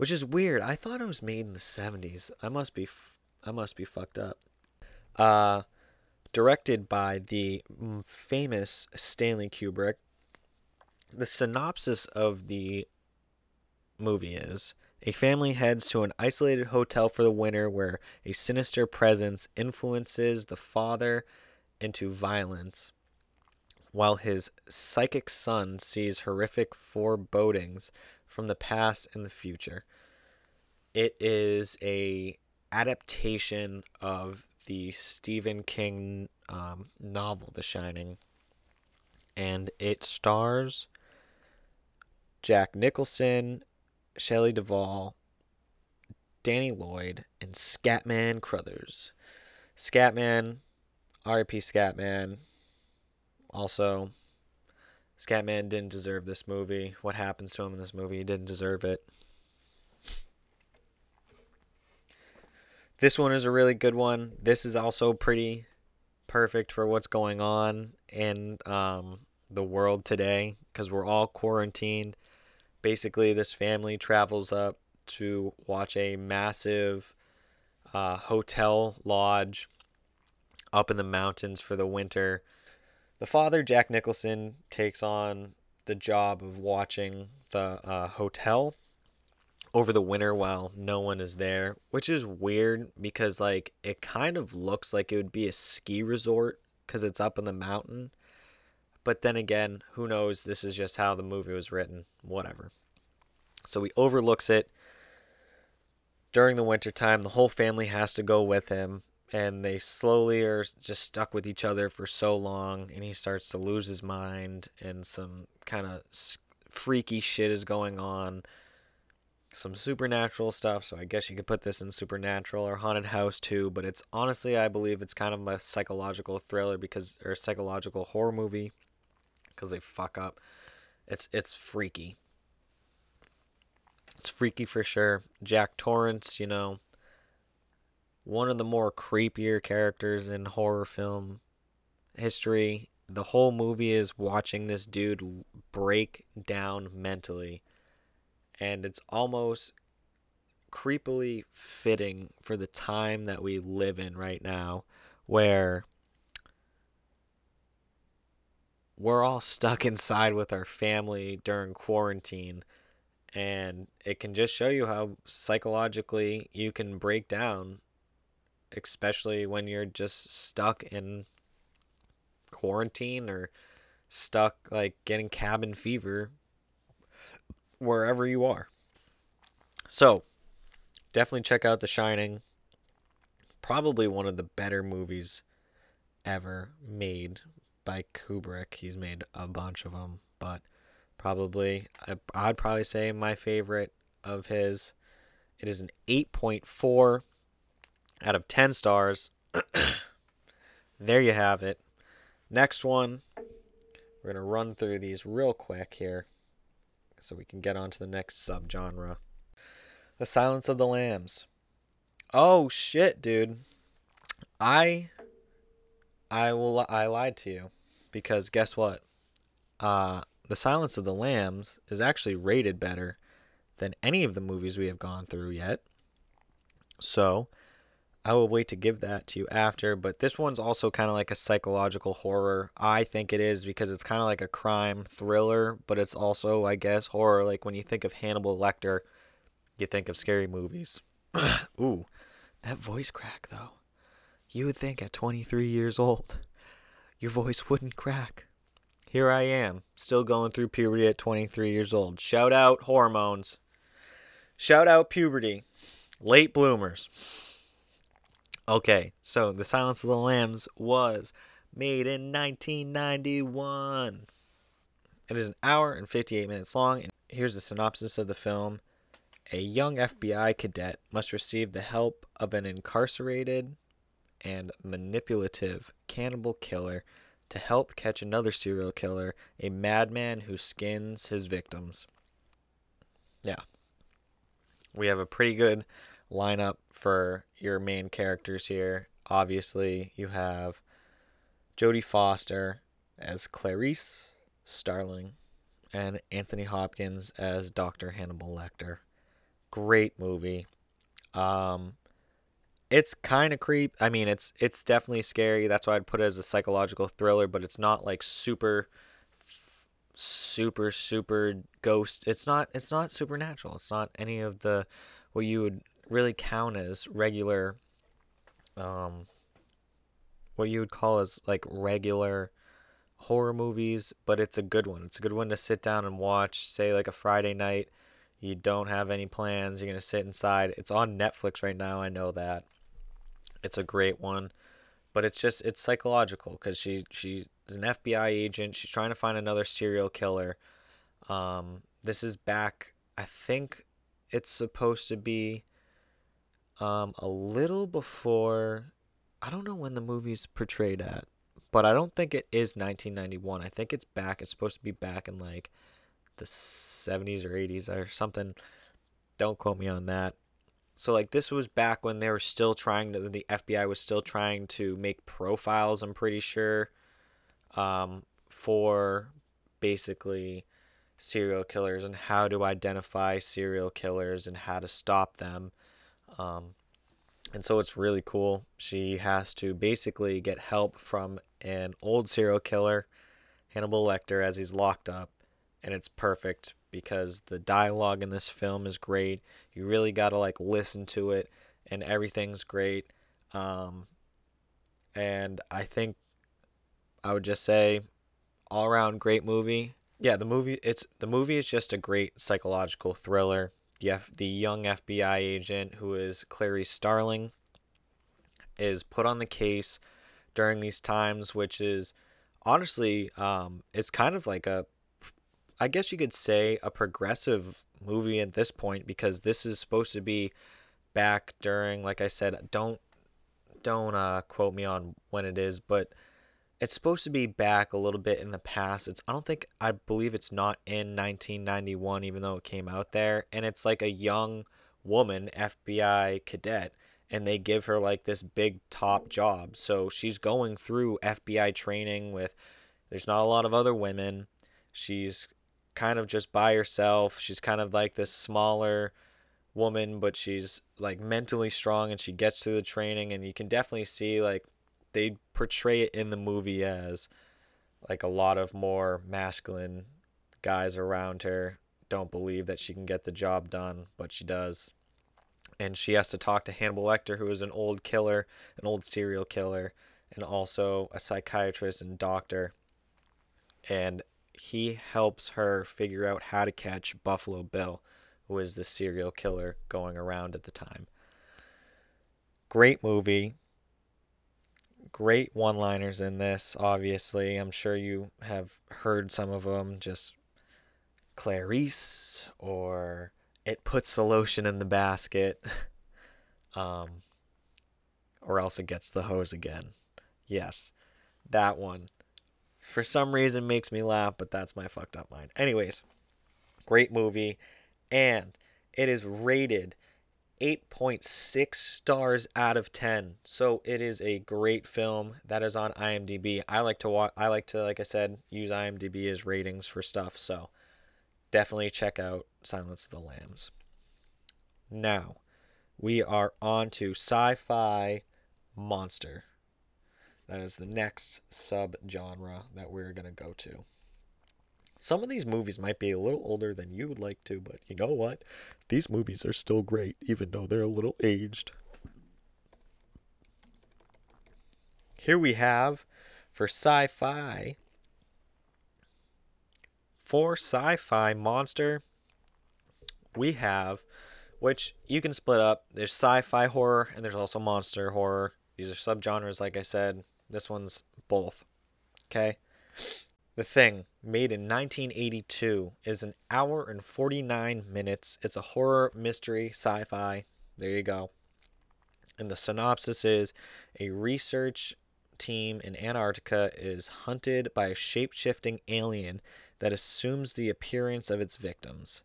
S1: which is weird. I thought it was made in the 70s. I must be I must be fucked up. Uh directed by the famous Stanley Kubrick. The synopsis of the movie is. A family heads to an isolated hotel for the winter where a sinister presence influences the father into violence, while his psychic son sees horrific forebodings from the past and the future. It is a adaptation of the Stephen King um, novel, The Shining, and it stars Jack Nicholson, Shelley Duvall, Danny Lloyd, and Scatman Crothers. Scatman, R.I.P. Scatman. Also, Scatman didn't deserve this movie. What happens to him in this movie? He didn't deserve it. This one is a really good one. This is also pretty perfect for what's going on in um, the world today because we're all quarantined. Basically, this family travels up to watch a massive uh, hotel lodge up in the mountains for the winter. The father, Jack Nicholson, takes on the job of watching the uh, hotel over the winter while no one is there, which is weird because like it kind of looks like it would be a ski resort cuz it's up in the mountain. But then again, who knows, this is just how the movie was written, whatever. So he overlooks it during the winter time. The whole family has to go with him and they slowly are just stuck with each other for so long and he starts to lose his mind and some kind of freaky shit is going on some supernatural stuff, so I guess you could put this in supernatural or haunted house too, but it's honestly I believe it's kind of a psychological thriller because or psychological horror movie cuz they fuck up. It's it's freaky. It's freaky for sure. Jack Torrance, you know, one of the more creepier characters in horror film history. The whole movie is watching this dude break down mentally and it's almost creepily fitting for the time that we live in right now where we're all stuck inside with our family during quarantine and it can just show you how psychologically you can break down especially when you're just stuck in quarantine or stuck like getting cabin fever wherever you are. So, definitely check out The Shining. Probably one of the better movies ever made by Kubrick. He's made a bunch of them, but probably I'd probably say my favorite of his. It is an 8.4 out of 10 stars. there you have it. Next one, we're going to run through these real quick here so we can get on to the next subgenre. The Silence of the Lambs. Oh shit, dude. I I will I lied to you because guess what? Uh The Silence of the Lambs is actually rated better than any of the movies we have gone through yet. So, I will wait to give that to you after, but this one's also kind of like a psychological horror. I think it is because it's kind of like a crime thriller, but it's also, I guess, horror. Like when you think of Hannibal Lecter, you think of scary movies. Ooh, that voice crack though. You would think at 23 years old, your voice wouldn't crack. Here I am, still going through puberty at 23 years old. Shout out hormones. Shout out puberty. Late bloomers. Okay, so The Silence of the Lambs was made in 1991. It is an hour and 58 minutes long. And here's the synopsis of the film A young FBI cadet must receive the help of an incarcerated and manipulative cannibal killer to help catch another serial killer, a madman who skins his victims. Yeah. We have a pretty good lineup for your main characters here. Obviously, you have Jodie Foster as Clarice Starling and Anthony Hopkins as Dr. Hannibal Lecter. Great movie. Um it's kind of creep. I mean, it's it's definitely scary. That's why I'd put it as a psychological thriller, but it's not like super super super ghost. It's not it's not supernatural. It's not any of the what you would really count as regular um what you would call as like regular horror movies, but it's a good one. It's a good one to sit down and watch, say like a Friday night. You don't have any plans, you're going to sit inside. It's on Netflix right now, I know that. It's a great one, but it's just it's psychological cuz she she's an FBI agent. She's trying to find another serial killer. Um this is back I think it's supposed to be um a little before I don't know when the movie's portrayed at, but I don't think it is 1991. I think it's back. It's supposed to be back in like the 70s or 80s or something. Don't quote me on that. So like this was back when they were still trying to the FBI was still trying to make profiles, I'm pretty sure, um, for basically serial killers and how to identify serial killers and how to stop them. Um, and so it's really cool. She has to basically get help from an old serial killer, Hannibal Lecter, as he's locked up. And it's perfect because the dialogue in this film is great. You really got to like listen to it, and everything's great. Um, and I think I would just say all around great movie. Yeah, the movie it's the movie is just a great psychological thriller the, F, the young FBI agent who is Clary Starling is put on the case during these times, which is honestly, um, it's kind of like a, I guess you could say a progressive movie at this point because this is supposed to be back during, like I said, don't don't uh, quote me on when it is, but it's supposed to be back a little bit in the past. It's I don't think I believe it's not in 1991 even though it came out there and it's like a young woman FBI cadet and they give her like this big top job. So she's going through FBI training with there's not a lot of other women. She's kind of just by herself. She's kind of like this smaller woman, but she's like mentally strong and she gets through the training and you can definitely see like they portray it in the movie as like a lot of more masculine guys around her don't believe that she can get the job done, but she does. And she has to talk to Hannibal Lecter, who is an old killer, an old serial killer, and also a psychiatrist and doctor. And he helps her figure out how to catch Buffalo Bill, who is the serial killer going around at the time. Great movie great one liners in this, obviously. I'm sure you have heard some of them. Just Clarice, or it puts the lotion in the basket, um, or else it gets the hose again. Yes, that one. For some reason makes me laugh, but that's my fucked up mind. Anyways, great movie, and it is rated 8.6 stars out of 10. So it is a great film that is on IMDb. I like to watch I like to like I said use IMDb as ratings for stuff. So definitely check out Silence of the Lambs. Now, we are on to sci-fi monster. That is the next sub-genre that we're going to go to. Some of these movies might be a little older than you would like to, but you know what? These movies are still great, even though they're a little aged. Here we have for sci fi, for sci fi monster, we have, which you can split up. There's sci fi horror and there's also monster horror. These are subgenres, like I said. This one's both. Okay? The Thing, made in 1982, is an hour and 49 minutes. It's a horror, mystery, sci fi. There you go. And the synopsis is a research team in Antarctica is hunted by a shape shifting alien that assumes the appearance of its victims.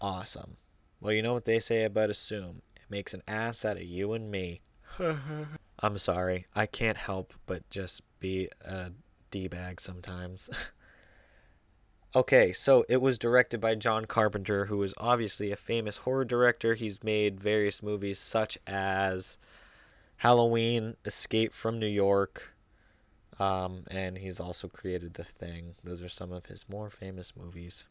S1: Awesome. Well, you know what they say about assume it makes an ass out of you and me. I'm sorry. I can't help but just be a D bag sometimes. okay, so it was directed by John Carpenter, who is obviously a famous horror director. He's made various movies such as Halloween, Escape from New York, Um, and he's also created The Thing. Those are some of his more famous movies.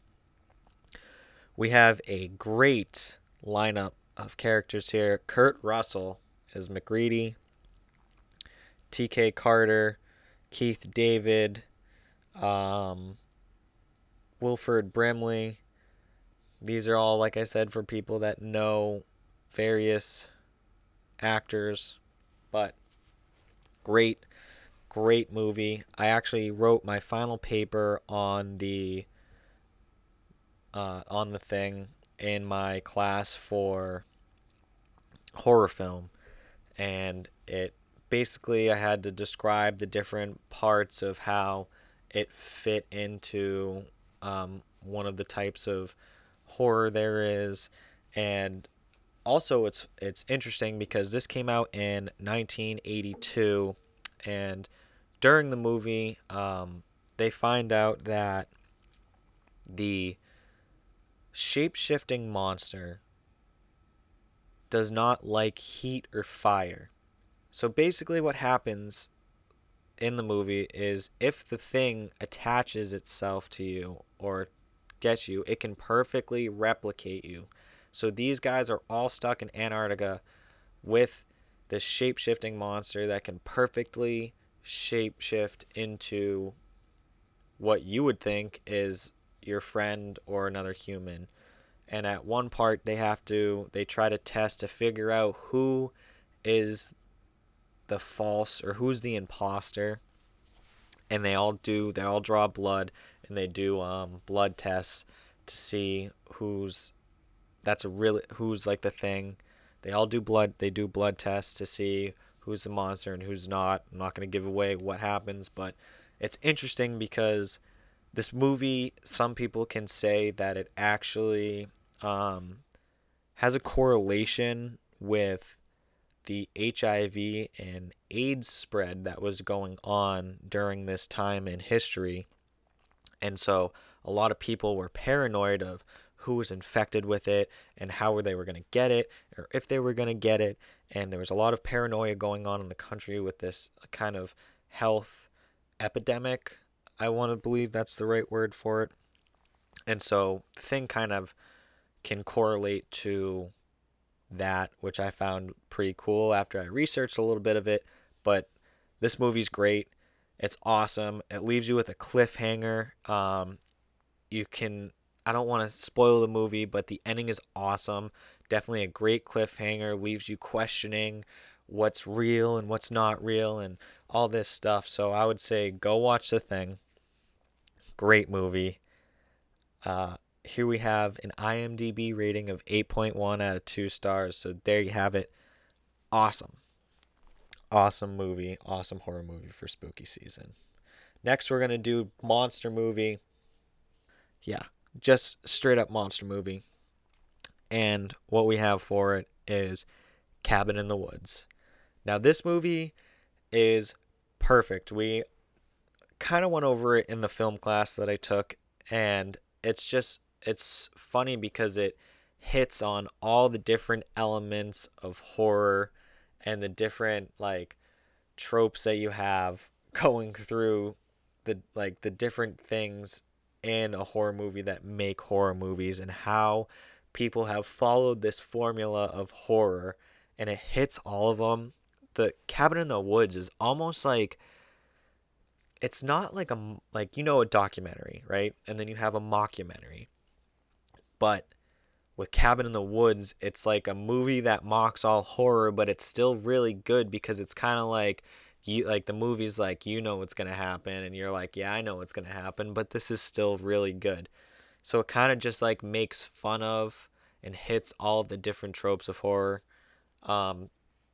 S1: We have a great lineup of characters here. Kurt Russell is MacReady. T.K. Carter, Keith David, um, Wilford Brimley. These are all, like I said, for people that know various actors, but great, great movie. I actually wrote my final paper on the uh, on the thing in my class for horror film, and it basically I had to describe the different parts of how it fit into um, one of the types of horror there is, and also it's it's interesting because this came out in 1982, and during the movie, um, they find out that the shape shifting monster does not like heat or fire. So basically, what happens in the movie is if the thing attaches itself to you or gets you, it can perfectly replicate you. So these guys are all stuck in Antarctica with this shape shifting monster that can perfectly shape shift into what you would think is your friend or another human. And at one part, they have to, they try to test to figure out who is the false or who's the imposter. And they all do, they all draw blood and they do um, blood tests to see who's, that's a really, who's like the thing. They all do blood, they do blood tests to see who's the monster and who's not. I'm not going to give away what happens, but it's interesting because this movie, some people can say that it actually um, has a correlation with the HIV and AIDS spread that was going on during this time in history. And so a lot of people were paranoid of who was infected with it and how they were going to get it or if they were going to get it. And there was a lot of paranoia going on in the country with this kind of health epidemic I want to believe that's the right word for it. And so the thing kind of can correlate to that, which I found pretty cool after I researched a little bit of it. But this movie's great. It's awesome. It leaves you with a cliffhanger. Um, you can, I don't want to spoil the movie, but the ending is awesome. Definitely a great cliffhanger. Leaves you questioning what's real and what's not real and all this stuff. So I would say go watch the thing. Great movie. Uh, here we have an IMDb rating of 8.1 out of 2 stars. So there you have it. Awesome. Awesome movie. Awesome horror movie for spooky season. Next, we're going to do monster movie. Yeah, just straight up monster movie. And what we have for it is Cabin in the Woods. Now, this movie is perfect. We kind of went over it in the film class that I took, and it's just it's funny because it hits on all the different elements of horror and the different like tropes that you have going through the like the different things in a horror movie that make horror movies and how people have followed this formula of horror and it hits all of them. The Cabin in the Woods is almost like it's not like a like you know a documentary, right? And then you have a mockumentary. But with Cabin in the Woods, it's like a movie that mocks all horror, but it's still really good because it's kind of like you like the movie's like you know what's going to happen and you're like, yeah, I know what's going to happen, but this is still really good. So it kind of just like makes fun of and hits all of the different tropes of horror. Um,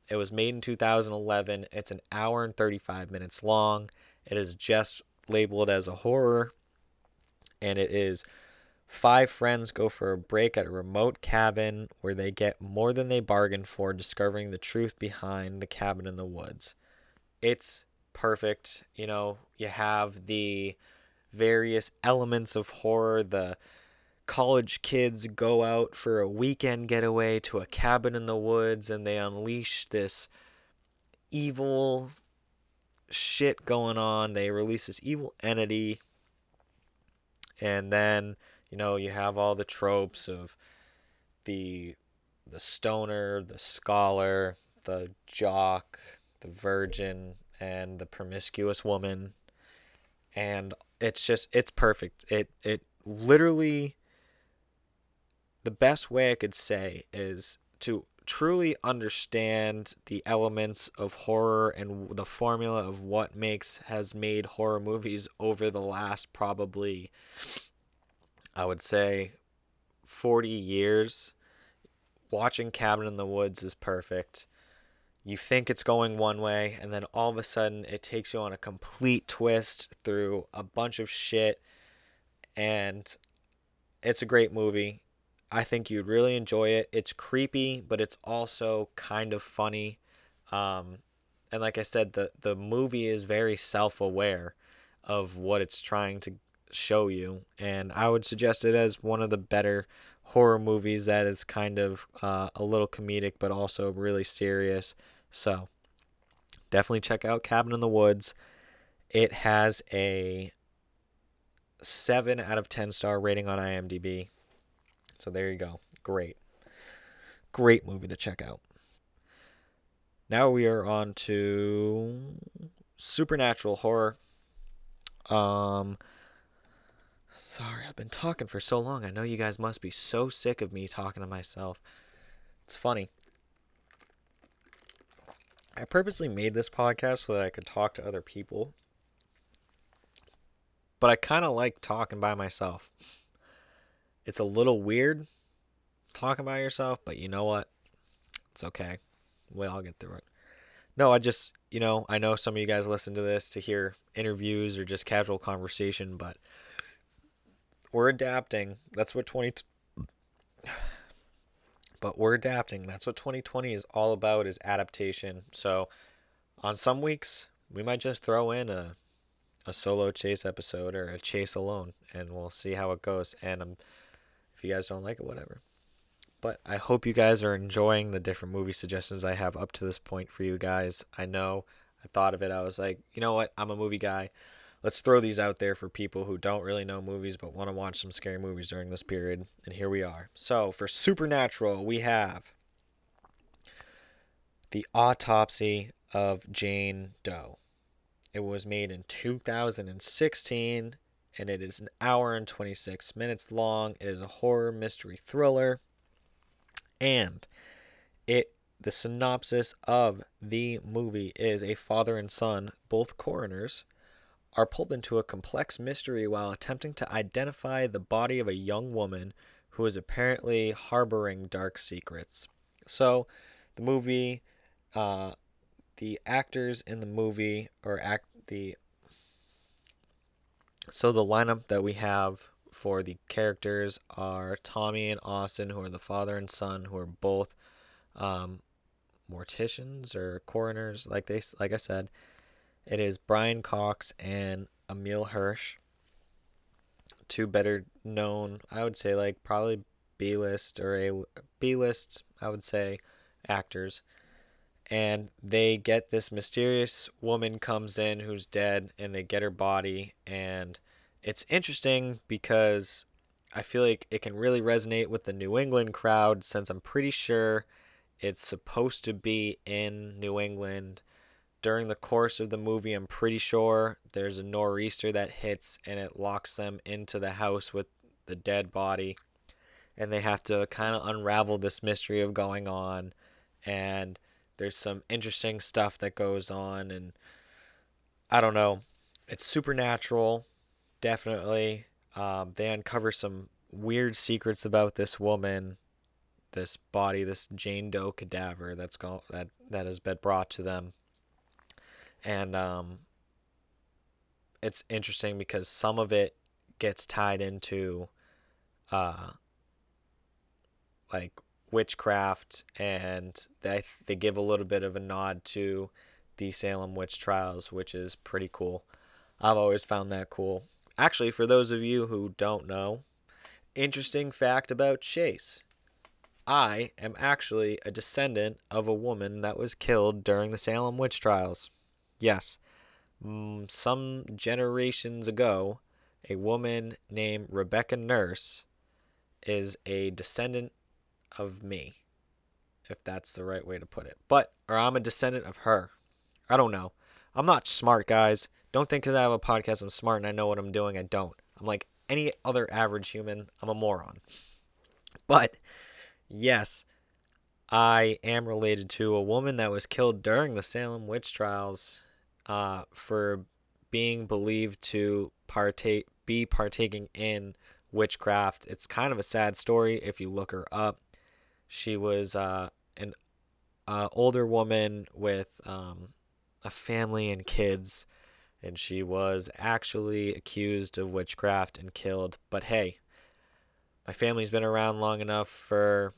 S1: it was made in 2011. It's an hour and 35 minutes long. It is just labeled as a horror, and it is five friends go for a break at a remote cabin where they get more than they bargained for, discovering the truth behind the cabin in the woods. It's perfect. You know, you have the various elements of horror, the college kids go out for a weekend getaway to a cabin in the woods and they unleash this evil shit going on. They release this evil entity, and then you know you have all the tropes of the the stoner, the scholar, the jock, the virgin, and the promiscuous woman, and it's just it's perfect. It it literally the best way I could say is to truly understand the elements of horror and the formula of what makes has made horror movies over the last probably I would say 40 years watching Cabin in the Woods is perfect. You think it's going one way and then all of a sudden it takes you on a complete twist through a bunch of shit and it's a great movie. I think you'd really enjoy it. It's creepy, but it's also kind of funny. Um, and like I said, the the movie is very self aware of what it's trying to show you, and I would suggest it as one of the better horror movies that is kind of uh, a little comedic, but also really serious. So definitely check out Cabin in the Woods. It has a seven out of ten star rating on IMDb. So there you go. Great. Great movie to check out. Now we are on to supernatural horror. Um sorry, I've been talking for so long. I know you guys must be so sick of me talking to myself. It's funny. I purposely made this podcast so that I could talk to other people. But I kind of like talking by myself. It's a little weird talking about yourself, but you know what? It's okay. We all get through it. No, I just, you know, I know some of you guys listen to this to hear interviews or just casual conversation, but we're adapting. That's what 20 but we're adapting. That's what 2020 is all about is adaptation. So on some weeks, we might just throw in a a solo chase episode or a chase alone and we'll see how it goes. And I'm if you guys don't like it, whatever. But I hope you guys are enjoying the different movie suggestions I have up to this point for you guys. I know I thought of it. I was like, you know what? I'm a movie guy. Let's throw these out there for people who don't really know movies but want to watch some scary movies during this period. And here we are. So for Supernatural, we have The Autopsy of Jane Doe. It was made in 2016 and it is an hour and 26 minutes long. It is a horror mystery thriller. And it the synopsis of the movie is a father and son, both coroners, are pulled into a complex mystery while attempting to identify the body of a young woman who is apparently harboring dark secrets. So, the movie, uh, the actors in the movie, or act the so the lineup that we have for the characters are Tommy and Austin, who are the father and son, who are both um, morticians or coroners, like they like I said. It is Brian Cox and Emile Hirsch, two better known, I would say, like probably B list or a B list, I would say, actors. And they get this mysterious woman comes in who's dead, and they get her body, and it's interesting because I feel like it can really resonate with the New England crowd since I'm pretty sure it's supposed to be in New England. During the course of the movie, I'm pretty sure there's a nor'easter that hits and it locks them into the house with the dead body. And they have to kind of unravel this mystery of going on. And there's some interesting stuff that goes on. And I don't know. It's supernatural definitely. Um, they uncover some weird secrets about this woman, this body, this Jane Doe cadaver that's go- that that has been brought to them, and um, it's interesting because some of it gets tied into, uh, like witchcraft, and they they give a little bit of a nod to the Salem witch trials, which is pretty cool. I've always found that cool. Actually, for those of you who don't know, interesting fact about Chase. I am actually a descendant of a woman that was killed during the Salem witch trials. Yes, mm, some generations ago, a woman named Rebecca Nurse is a descendant of me, if that's the right way to put it. But, or I'm a descendant of her. I don't know. I'm not smart, guys. Don't think because I have a podcast I'm smart and I know what I'm doing. I don't. I'm like any other average human. I'm a moron. But, yes, I am related to a woman that was killed during the Salem witch trials uh, for being believed to partake be partaking in witchcraft. It's kind of a sad story if you look her up. She was uh, an uh, older woman with um, a family and kids, and she was actually accused of witchcraft and killed. But hey, my family's been around long enough for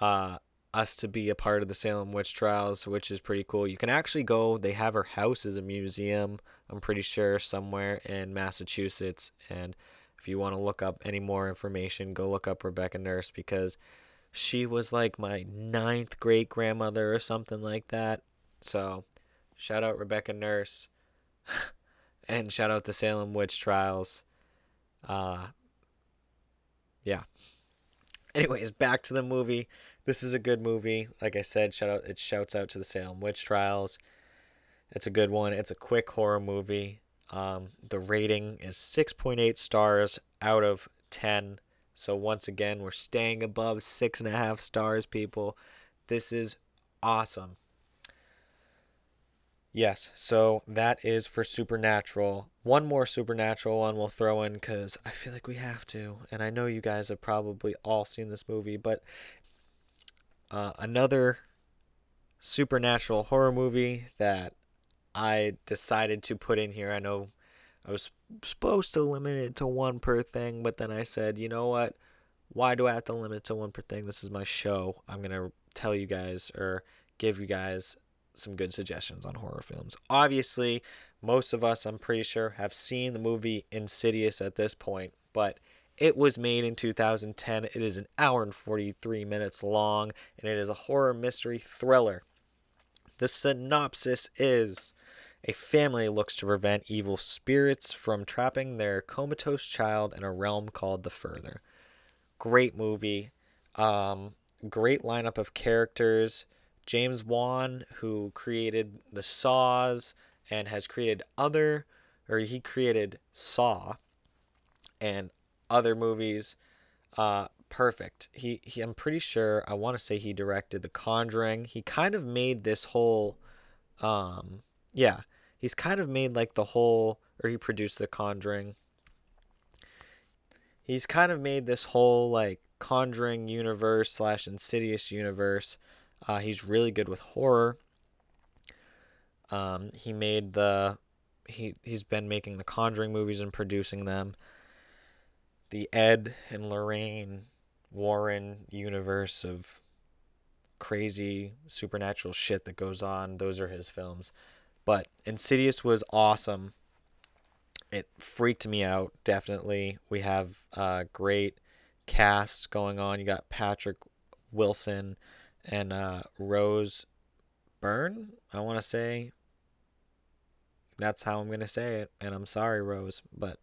S1: uh, us to be a part of the Salem witch trials, which is pretty cool. You can actually go, they have her house as a museum, I'm pretty sure, somewhere in Massachusetts. And if you want to look up any more information, go look up Rebecca Nurse because she was like my ninth great grandmother or something like that. So, shout out Rebecca Nurse and shout out the Salem witch trials. Uh, yeah. Anyways, back to the movie this is a good movie. Like I said, shout out it shouts out to the Salem witch trials. It's a good one. It's a quick horror movie. Um, the rating is 6.8 stars out of 10. So once again, we're staying above six and a half stars, people. This is awesome. Yes, so that is for Supernatural. One more Supernatural one we'll throw in because I feel like we have to. And I know you guys have probably all seen this movie, but uh, another supernatural horror movie that I decided to put in here. I know I was supposed to limit it to one per thing, but then I said, you know what? Why do I have to limit it to one per thing? This is my show. I'm going to tell you guys or give you guys some good suggestions on horror films. Obviously, most of us, I'm pretty sure, have seen the movie Insidious at this point, but it was made in 2010. It is an hour and 43 minutes long, and it is a horror mystery thriller. The synopsis is a family looks to prevent evil spirits from trapping their comatose child in a realm called the Further. Great movie. Um, great lineup of characters. James Wan, who created the Saws and has created other, or he created Saw and other movies. Uh, perfect. He, he I'm pretty sure I want to say he directed The Conjuring. He kind of made this whole um yeah, he's kind of made like the whole or he produced The Conjuring. He's kind of made this whole like Conjuring universe slash Insidious universe. Uh, he's really good with horror. Um, he made the he he's been making the Conjuring movies and producing them the Ed and Lorraine Warren universe of crazy supernatural shit that goes on. Those are his films. But Insidious was awesome. It freaked me out, definitely. We have a great cast going on. You got Patrick Wilson and uh, Rose Byrne, I want to say. That's how I'm going to say it. And I'm sorry, Rose, but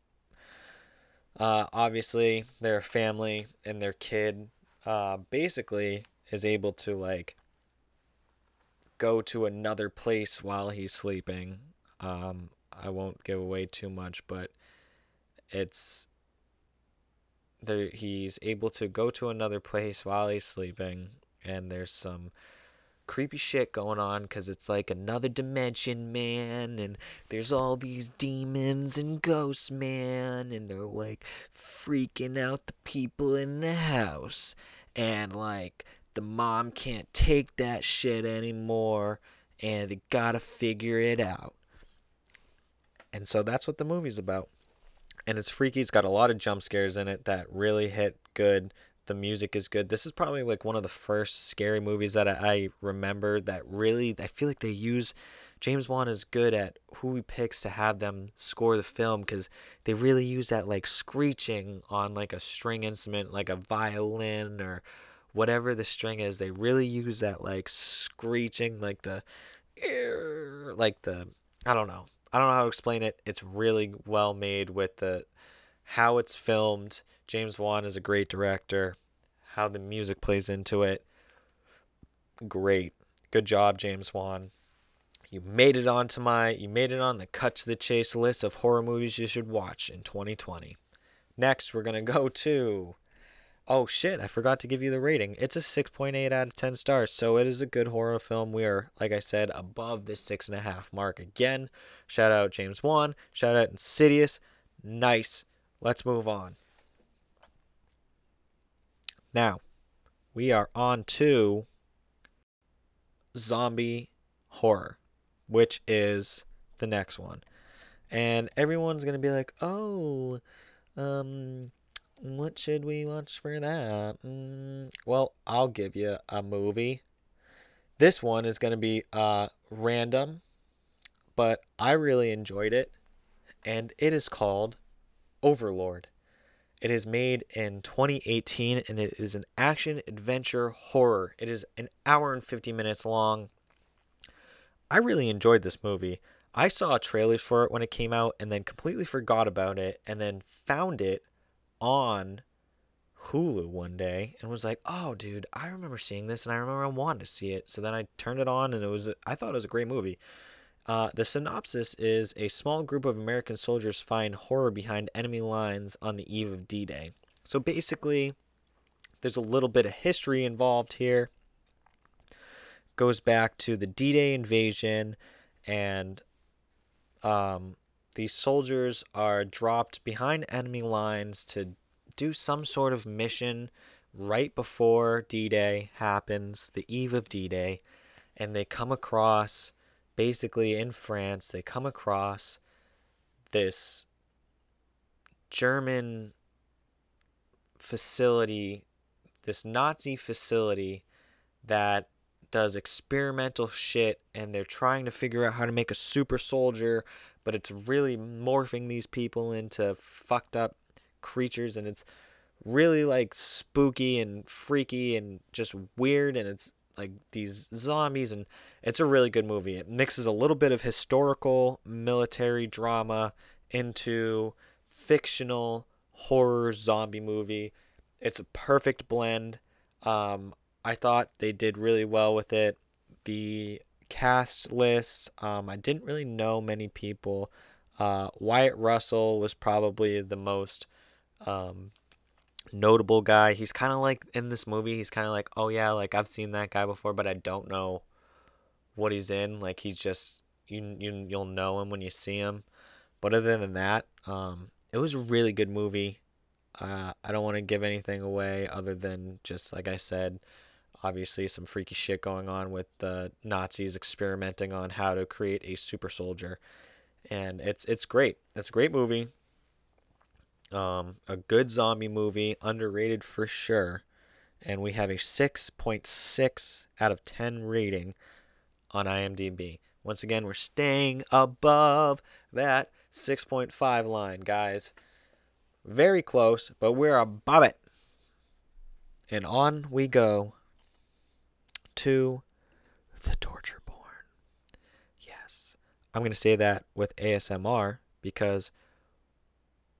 S1: uh, obviously, their family and their kid uh, basically is able to like go to another place while he's sleeping. Um, I won't give away too much, but it's there. He's able to go to another place while he's sleeping, and there's some creepy shit going on because it's like another dimension, man, and there's all these demons and ghosts, man, and they're like freaking out the people in the house, and like the mom can't take that shit anymore, and they gotta figure it out. And so that's what the movie's about. And it's freaky. It's got a lot of jump scares in it that really hit good. The music is good. This is probably like one of the first scary movies that I, remember that really I feel like they use James Wan is good at who he picks to have them score the film because they really use that like screeching on like a string instrument, like a violin or whatever the string is. They really use that like screeching, like the like the I don't know. I don't know how to explain it. It's really well made with the how it's filmed. James Wan is a great director. How the music plays into it. Great. Good job, James Wan. You made it onto my you made it on the cut to the chase list of horror movies you should watch in 2020. Next, we're to go to Oh shit, I forgot to give you the rating. It's a 6.8 out of 10 stars, so it is a good horror film. We are, like I said, above the 6.5 mark again. Shout out James Wan. Shout out Insidious. Nice. Let's move on. Now, we are on to zombie horror, which is the next one. And everyone's going to be like, oh, um, what should we watch for that? Mm, well, I'll give you a movie. This one is going to be uh, random, but I really enjoyed it. And it is called Overlord. It is made in 2018 and it is an action adventure horror. It is an hour and 50 minutes long. I really enjoyed this movie. I saw trailers for it when it came out and then completely forgot about it and then found it on Hulu one day and was like, "Oh, dude, I remember seeing this and I remember I wanted to see it." So then I turned it on and it was I thought it was a great movie. Uh, the synopsis is a small group of American soldiers find horror behind enemy lines on the eve of D Day. So basically, there's a little bit of history involved here. Goes back to the D Day invasion, and um, these soldiers are dropped behind enemy lines to do some sort of mission right before D Day happens, the eve of D Day, and they come across basically in France, they come across this German facility, this Nazi facility that does experimental shit and they're trying to figure out how to make a super soldier, but it's really morphing these people into fucked up creatures and it's really like spooky and freaky and just weird and it's like these zombies and it's a really good movie. It mixes a little bit of historical military drama into fictional horror zombie movie. It's a perfect blend. Um, I thought they did really well with it. The cast list, um, I didn't really know many people. Uh, Wyatt Russell was probably the most um, notable guy. He's kind of like in this movie. He's kind of like, oh yeah, like I've seen that guy before, but I don't know what he's in. Like he's just you you you'll know him when you see him. But other than that, um, it was a really good movie. Uh, I don't want to give anything away other than just like I said, obviously some freaky shit going on with the Nazis experimenting on how to create a super soldier, and it's it's great. It's a great movie. Um, a good zombie movie, underrated for sure. And we have a 6.6 out of 10 rating on IMDb. Once again, we're staying above that 6.5 line, guys. Very close, but we're above it. And on we go to the torture porn. Yes. I'm going to say that with ASMR because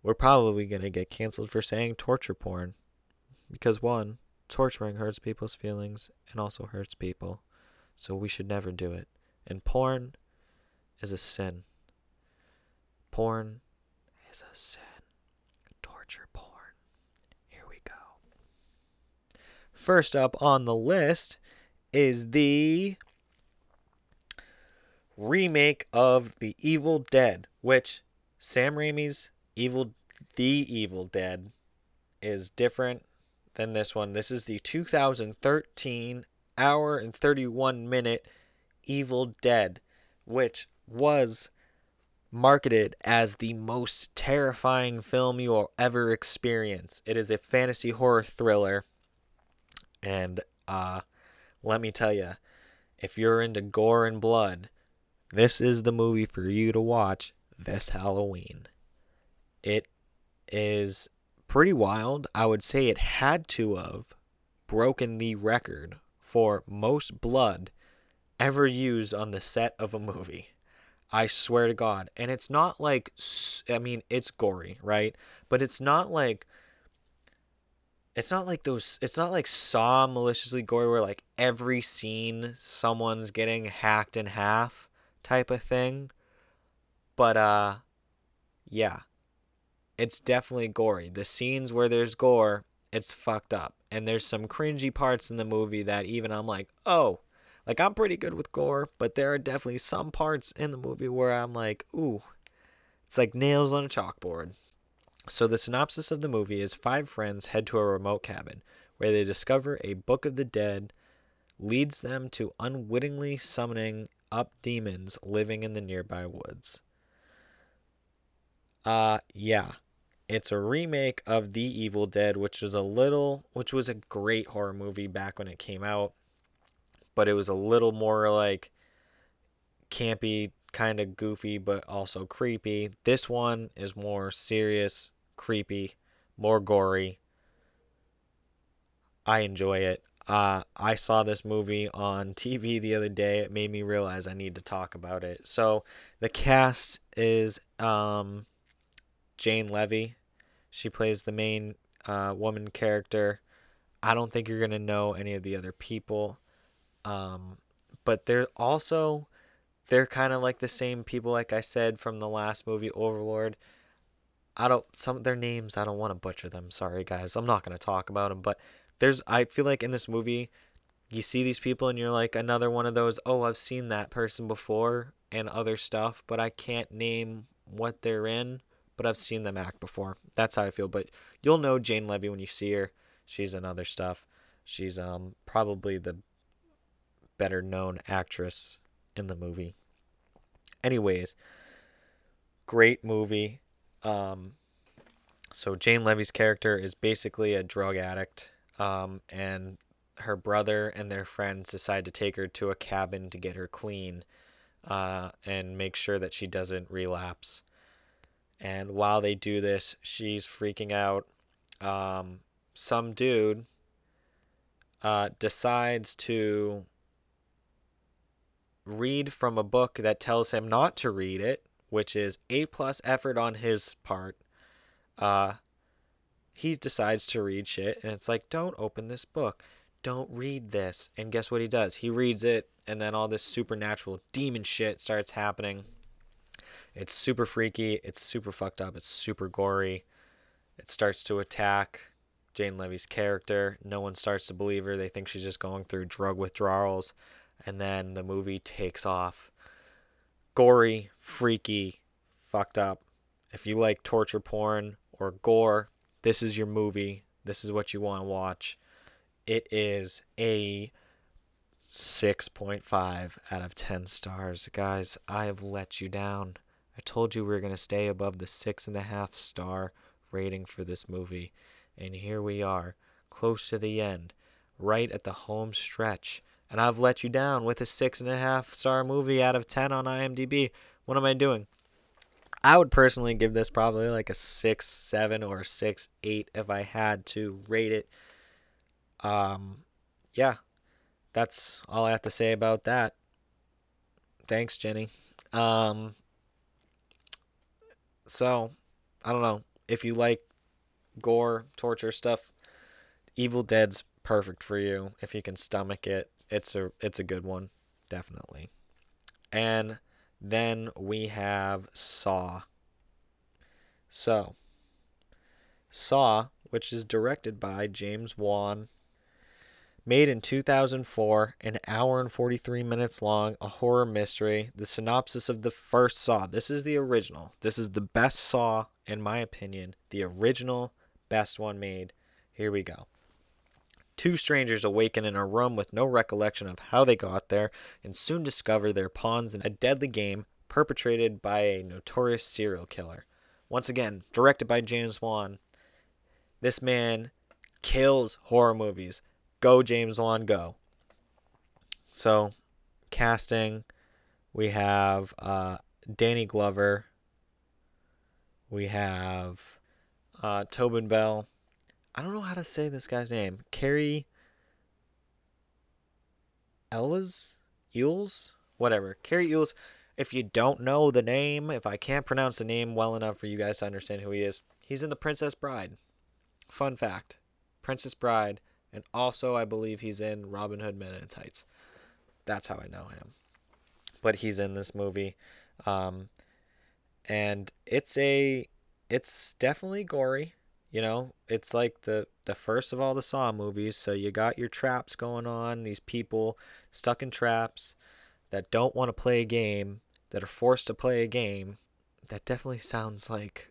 S1: we're probably going to get canceled for saying torture porn. Because, one, torturing hurts people's feelings and also hurts people. So we should never do it. And porn is a sin. Porn is a sin. Torture porn. Here we go. First up on the list is the remake of The Evil Dead, which Sam Raimi's Evil The Evil Dead is different than this one. This is the 2013 hour and 31 minute Evil Dead, which was marketed as the most terrifying film you will ever experience. It is a fantasy horror thriller. And uh let me tell you, if you're into gore and blood, this is the movie for you to watch this Halloween. It is pretty wild. I would say it had to have broken the record for most blood ever used on the set of a movie. I swear to God. And it's not like, I mean, it's gory, right? But it's not like, it's not like those, it's not like Saw maliciously gory where like every scene someone's getting hacked in half type of thing. But, uh, yeah. It's definitely gory. The scenes where there's gore, it's fucked up. And there's some cringy parts in the movie that even I'm like, oh, like I'm pretty good with gore, but there are definitely some parts in the movie where I'm like, ooh, it's like nails on a chalkboard. So the synopsis of the movie is five friends head to a remote cabin where they discover a book of the dead leads them to unwittingly summoning up demons living in the nearby woods. Uh yeah. It's a remake of The Evil Dead, which was a little which was a great horror movie back when it came out but it was a little more like campy, kind of goofy, but also creepy. This one is more serious, creepy, more gory. I enjoy it. Uh, I saw this movie on TV the other day. It made me realize I need to talk about it. So the cast is um, Jane Levy. She plays the main uh, woman character. I don't think you're gonna know any of the other people. Um, but they're also they're kind of like the same people like I said from the last movie Overlord. I don't some their names I don't want to butcher them. Sorry guys. I'm not to talk about them, but there's I feel like in this movie you see these people and you're like another one of those, "Oh, I've seen that person before and other stuff, but I can't name what they're in, but I've seen them act before." That's how I feel, but you'll know Jane Levy when you see her. She's in other stuff. She's um probably the better known actress in the movie. Anyways, great movie. Um, so Jane Levy's character is basically a drug addict, um, and her brother and their friends decide to take her to a cabin to get her clean, uh, and make sure that she doesn't relapse. And while they do this, she's freaking out. Um, some dude uh, decides to read from a book that tells him not to read it, which is A plus effort on his part. Uh, he decides to read shit, and it's like, don't open this book. Don't read this. And guess what he does? He reads it, and then all this supernatural demon shit starts happening. It's super freaky. It's super fucked up. It's super gory. It starts to attack Jane Levy's character. No one starts to believe her. They think she's just going through drug withdrawals and then the movie takes off. Gory, freaky, fucked up. If you like torture porn or gore, this is your movie. This is what you want to watch. It is a 6.5 out of 10 stars. Guys, I have let you down. I told you we were going to stay above the 6.5 star rating for this movie. And here we are, close to the end, right at the home stretch and I've let you down with a six and a half star movie out of 10 on IMDb. What am I doing? I would personally give this probably like a six, seven, or six, eight if I had to rate it. Um, yeah, that's all I have to say about that. Thanks, Jenny. Um, so I don't know if you like gore, torture stuff. Evil Dead's perfect for you if you can stomach it it's a it's a good one, definitely. And then we have Saw. So, Saw, which is directed by James Wan, made in 2004, an hour and 43 minutes long, a horror mystery. The synopsis of the first Saw. This is the original. This is the best Saw, in my opinion. The original, best one made. Here we go. Two strangers awaken in a room with no recollection of how they got there and soon discover they're pawns in a deadly game perpetrated by a notorious serial killer. Once again, directed by James Wan. This man kills horror movies. Go, James Wan, go. So, casting, we have uh, Danny Glover. We have uh, Tobin Bell. I don't know how to say this guy's name. Cary Elwes? Ewells? Whatever. Cary Elwes. if you don't know the name, if I can't pronounce the name well enough for you guys to understand who he is, he's in The Princess Bride. Fun fact Princess Bride, and also I believe he's in Robin Hood Men in Tights. That's how I know him. But he's in this movie. Um, and it's a it's definitely gory you know it's like the the first of all the saw movies so you got your traps going on these people stuck in traps that don't want to play a game that are forced to play a game that definitely sounds like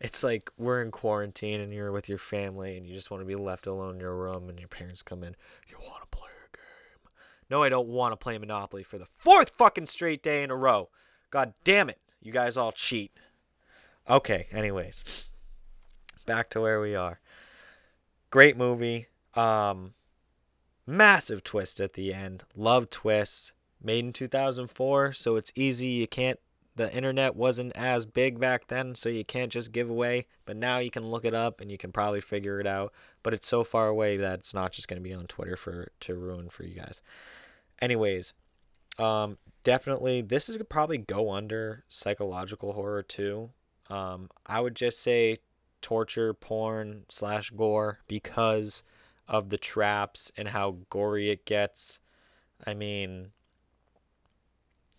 S1: it's like we're in quarantine and you're with your family and you just want to be left alone in your room and your parents come in you want to play a game no i don't want to play monopoly for the fourth fucking straight day in a row god damn it you guys all cheat okay anyways back to where we are. Great movie. Um, massive twist at the end. Love twists. Made in 2004, so it's easy. You can't. The internet wasn't as big back then, so you can't just give away. But now you can look it up and you can probably figure it out. But it's so far away that it's not just going to be on Twitter for to ruin for you guys. Anyways, um, definitely this is probably go under psychological horror too. Um, I would just say torture porn slash gore because of the traps and how gory it gets. I mean,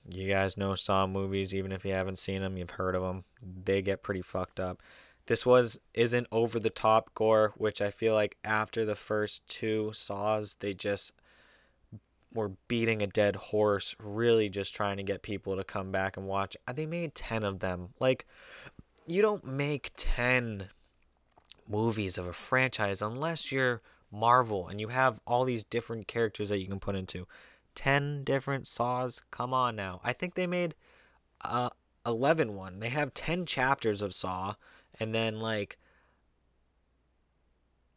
S1: you guys know Saw movies, even if you haven't seen them, you've heard of them. They get pretty fucked up. This was isn't over the top gore, which I feel like after the first two Saws, they just were beating a dead horse, really just trying to get people to come back and watch. Uh, they made 10 of them. Like, you don't make 10 movies of a franchise unless you're Marvel and you have all these different characters that you can put into 10 different saws. Come on now. I think they made uh 11 one. They have 10 chapters of Saw and then like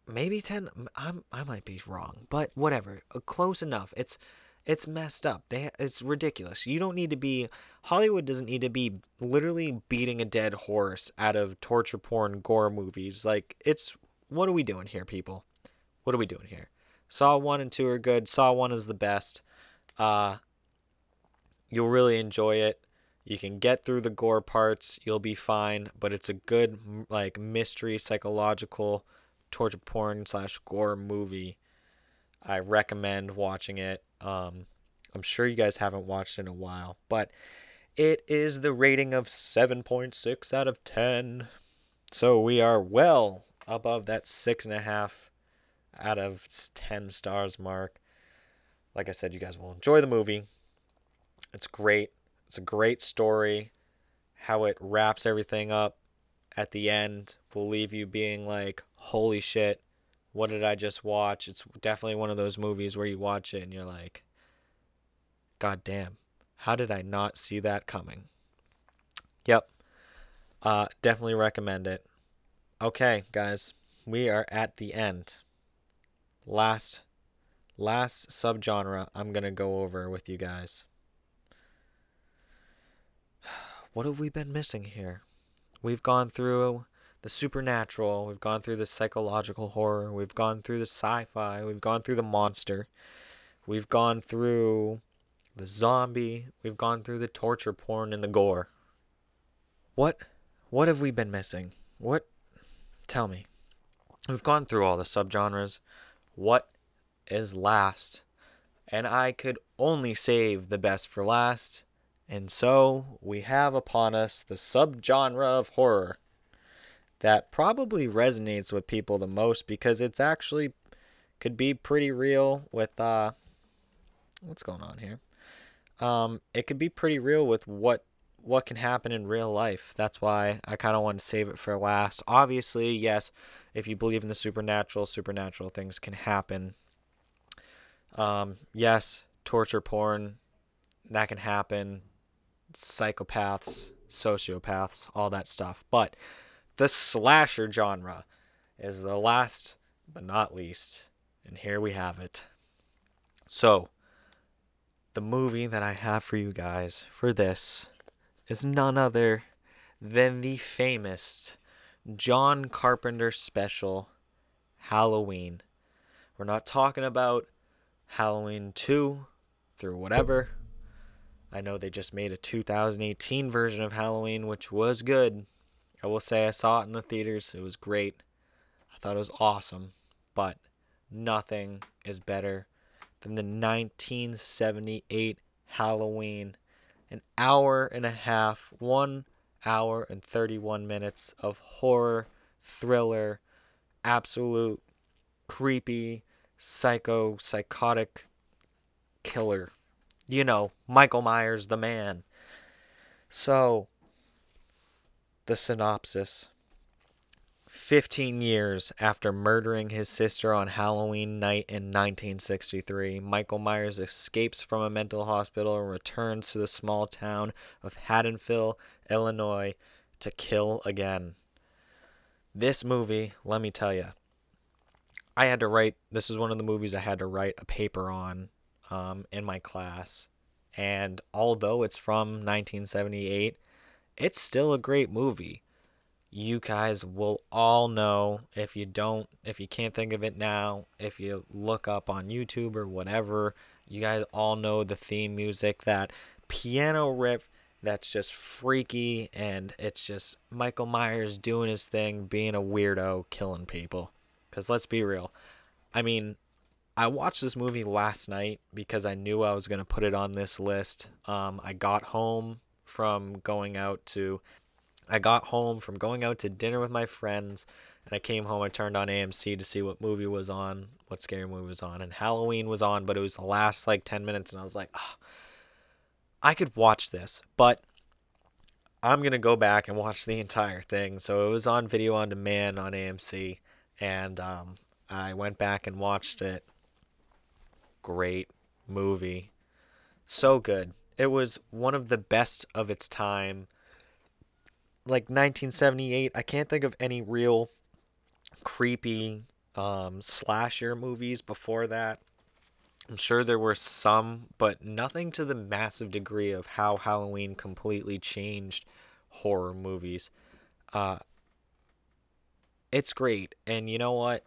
S1: maybe 10 I'm I might be wrong, but whatever. Uh, close enough. It's it's messed up. They it's ridiculous. You don't need to be Hollywood doesn't need to be literally beating a dead horse out of torture porn gore movies. Like it's what are we doing here, people? What are we doing here? Saw 1 and 2 are good. Saw 1 is the best. Uh you'll really enjoy it. You can get through the gore parts, you'll be fine, but it's a good like mystery psychological torture porn slash gore movie. I recommend watching it. Um, I'm sure you guys haven't watched in a while, but it is the rating of 7.6 out of 10. So we are well above that 6.5 out of 10 stars mark. Like I said, you guys will enjoy the movie. It's great. It's a great story. How it wraps everything up at the end will leave you being like, holy shit, what did I just watch? It's definitely one of those movies where you watch it and you're like, God damn, how did I not see that coming? Yep. Uh, definitely recommend it. Okay, guys, we are at the end. Last last subgenre I'm going to go over with you guys. What have we been missing here? We've gone through the supernatural, we've gone through the psychological horror, we've gone through the sci fi, we've gone through the monster, we've gone through the zombie, we've gone through the torture porn and the gore. What what have we been missing? What tell me. We've gone through all the subgenres. What is last? And I could only save the best for last. And so we have upon us the subgenre of horror that probably resonates with people the most because it's actually could be pretty real with uh what's going on here um it could be pretty real with what what can happen in real life that's why i kind of want to save it for last obviously yes if you believe in the supernatural supernatural things can happen um yes torture porn that can happen psychopaths sociopaths all that stuff but the slasher genre is the last but not least. And here we have it. So, the movie that I have for you guys for this is none other than the famous John Carpenter special Halloween. We're not talking about Halloween 2 through whatever. I know they just made a 2018 version of Halloween, which was good. I will say I saw it in the theaters. It was great. I thought it was awesome. But nothing is better than the 1978 Halloween. An hour and a half, one hour and 31 minutes of horror, thriller, absolute creepy, psycho, psychotic killer. You know, Michael Myers, the man. So, the synopsis 15 years after murdering his sister on Halloween night in 1963, Michael Myers escapes from a mental hospital and returns to the small town of Haddonfield, Illinois, to kill again. This movie, let me tell you, I had to write. This is one of the movies I had to write a paper on um, in my class. And although it's from 1978, it's still a great movie. You guys will all know if you don't, if you can't think of it now, if you look up on YouTube or whatever, you guys all know the theme music, that piano riff that's just freaky and it's just Michael Myers doing his thing, being a weirdo, killing people. Because let's be real. I mean, I watched this movie last night because I knew I was going to put it on this list. Um, I got home from going out to. I got home from going out to dinner with my friends, and I came home. I turned on AMC to see what movie was on, what scary movie was on, and Halloween was on, but it was the last like 10 minutes, and I was like, oh, I could watch this, but I'm going to go back and watch the entire thing. So it was on video on demand on AMC and um, I went back and watched it. Great movie, so good. It was one of the best of its time. Like 1978, I can't think of any real creepy um, slasher movies before that. I'm sure there were some, but nothing to the massive degree of how Halloween completely changed horror movies. Uh, it's great. And you know what?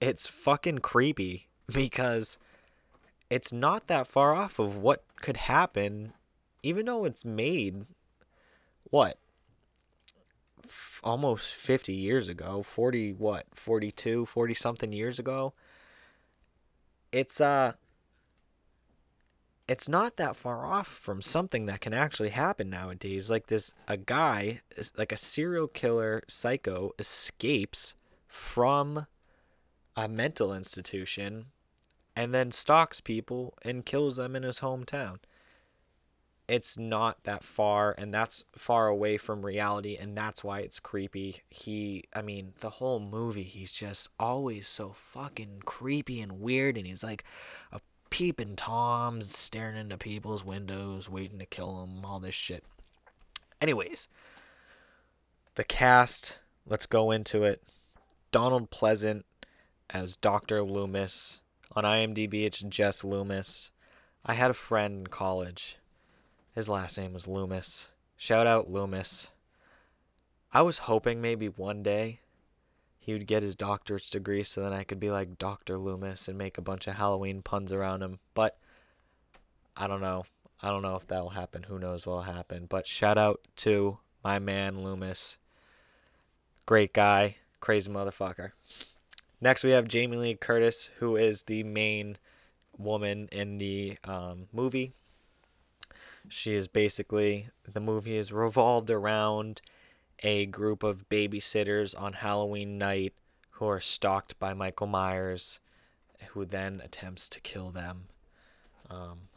S1: It's fucking creepy because it's not that far off of what could happen, even though it's made, what? F- almost 50 years ago. 40, what? 42, 40 something years ago. It's, uh, it's not that far off from something that can actually happen nowadays. Like this, a guy, like a serial killer psycho, escapes from a mental institution and then stalks people and kills them in his hometown. It's not that far, and that's far away from reality, and that's why it's creepy. He, I mean, the whole movie, he's just always so fucking creepy and weird, and he's like a peeping Tom staring into people's windows, waiting to kill them, all this shit. Anyways, the cast, let's go into it. Donald Pleasence as Dr. Loomis. On IMDb, it's Jess Loomis. I had a friend in college. His last name was Loomis. Shout out Loomis. I was hoping maybe one day he would get his doctorate's degree so then I could be like Dr. Loomis and make a bunch of Halloween puns around him. But I don't know. I don't know if that'll happen. Who knows what'll happen. But shout out to my man Loomis. Great guy, crazy motherfucker. Next, we have Jamie Lee Curtis, who is the main woman in the um, movie. She is basically, the movie is revolved around a group of babysitters on Halloween night who are stalked by Michael Myers, who then attempts to kill them. Um,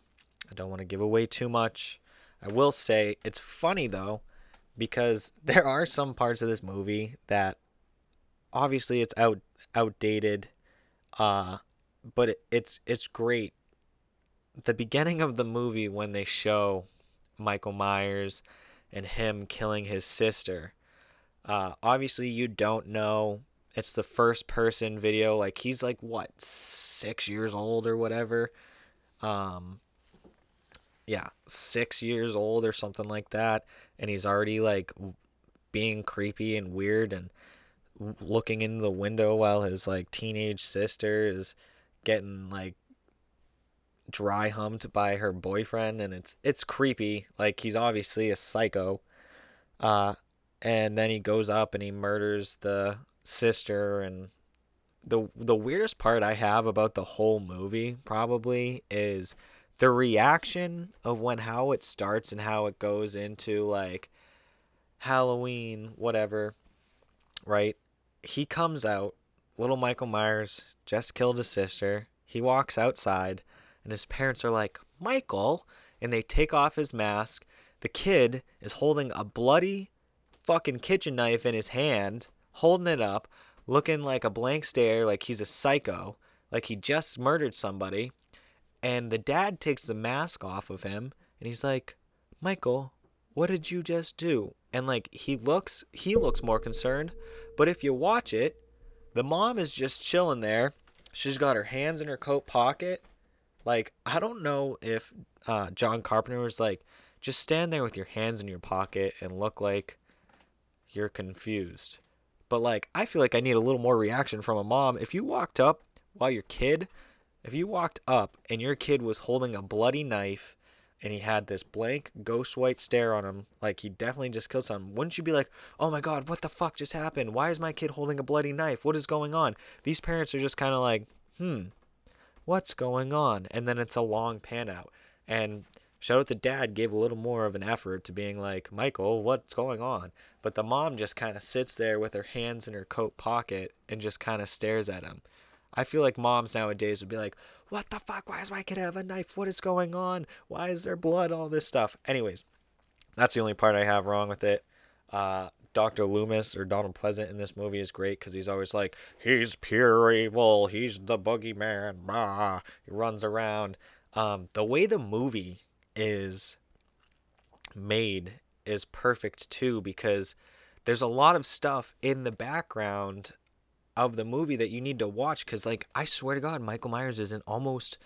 S1: I don't want to give away too much. I will say it's funny though, because there are some parts of this movie that obviously it's out outdated, uh, but it, it's it's great. The beginning of the movie when they show Michael Myers and him killing his sister. Uh, obviously, you don't know. It's the first person video. Like he's like what six years old or whatever. Um, yeah, six years old or something like that, and he's already like being creepy and weird and looking in the window while his like teenage sister is getting like dry humped by her boyfriend and it's it's creepy. Like he's obviously a psycho. Uh and then he goes up and he murders the sister and the the weirdest part I have about the whole movie probably is the reaction of when how it starts and how it goes into like Halloween whatever right? He comes out little Michael Myers just killed his sister. He walks outside and his parents are like Michael and they take off his mask the kid is holding a bloody fucking kitchen knife in his hand holding it up looking like a blank stare, like he's a psycho, like he just murdered somebody. And the dad takes the mask off of him and he's like, Michael, what did you just do? And like he looks he looks more concerned. But if you watch it, the mom is just chilling there. She's got her hands in her coat pocket. Like, I don't know if uh, John Carpenter was like, just stand there with your hands in your pocket and look like you're confused. But like, I feel like I need a little more reaction from a mom. If you walked up while your kid, if you walked up and your kid was holding a bloody knife and he had this blank ghost white stare on him, like he definitely just killed someone, wouldn't you be like, oh my god, what the fuck just happened? Why is my kid holding a bloody knife? What is going on? These parents are just kind of like, hmm, what's going on? And then it's a long pan out. And Shout out the dad gave a little more of an effort to being like, Michael, what's going on? But the mom just kind of sits there with her hands in her coat pocket and just kind of stares at him. I feel like moms nowadays would be like, What the fuck? Why does my kid have a knife? What is going on? Why is there blood? All this stuff. Anyways, that's the only part I have wrong with it. Uh, Dr. Loomis or Donald Pleasence in this movie is great because he's always like, He's pure evil. He's the boogeyman. Bah. He runs around. Um, the way the movie is made is perfect too because there's a lot of stuff in the background of the movie that you need to watch because like i swear to god michael myers is in almost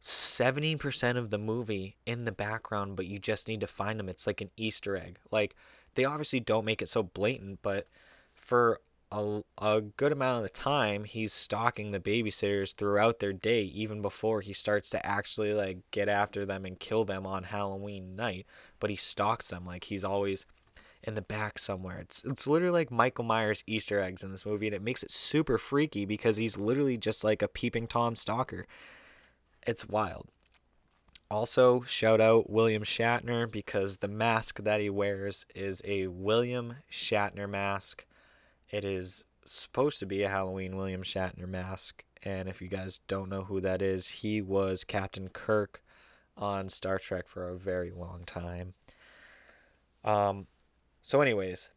S1: 70% of the movie in the background but you just need to find him it's like an easter egg like they obviously don't make it so blatant but for a, a good amount of the time he's stalking the babysitters throughout their day even before he starts to actually like get after them and kill them on Halloween night. But he stalks them like he's always in the back somewhere. It's it's literally like Michael Myers easter eggs in this movie and it makes it super freaky because he's literally just like a peeping tom stalker. It's wild also shout out William Shatner because the mask that he wears is a William Shatner mask it is supposed to be a Halloween William Shatner mask. And if you guys don't know who that is, he was Captain Kirk on Star Trek for a very long time. Um, so, anyways,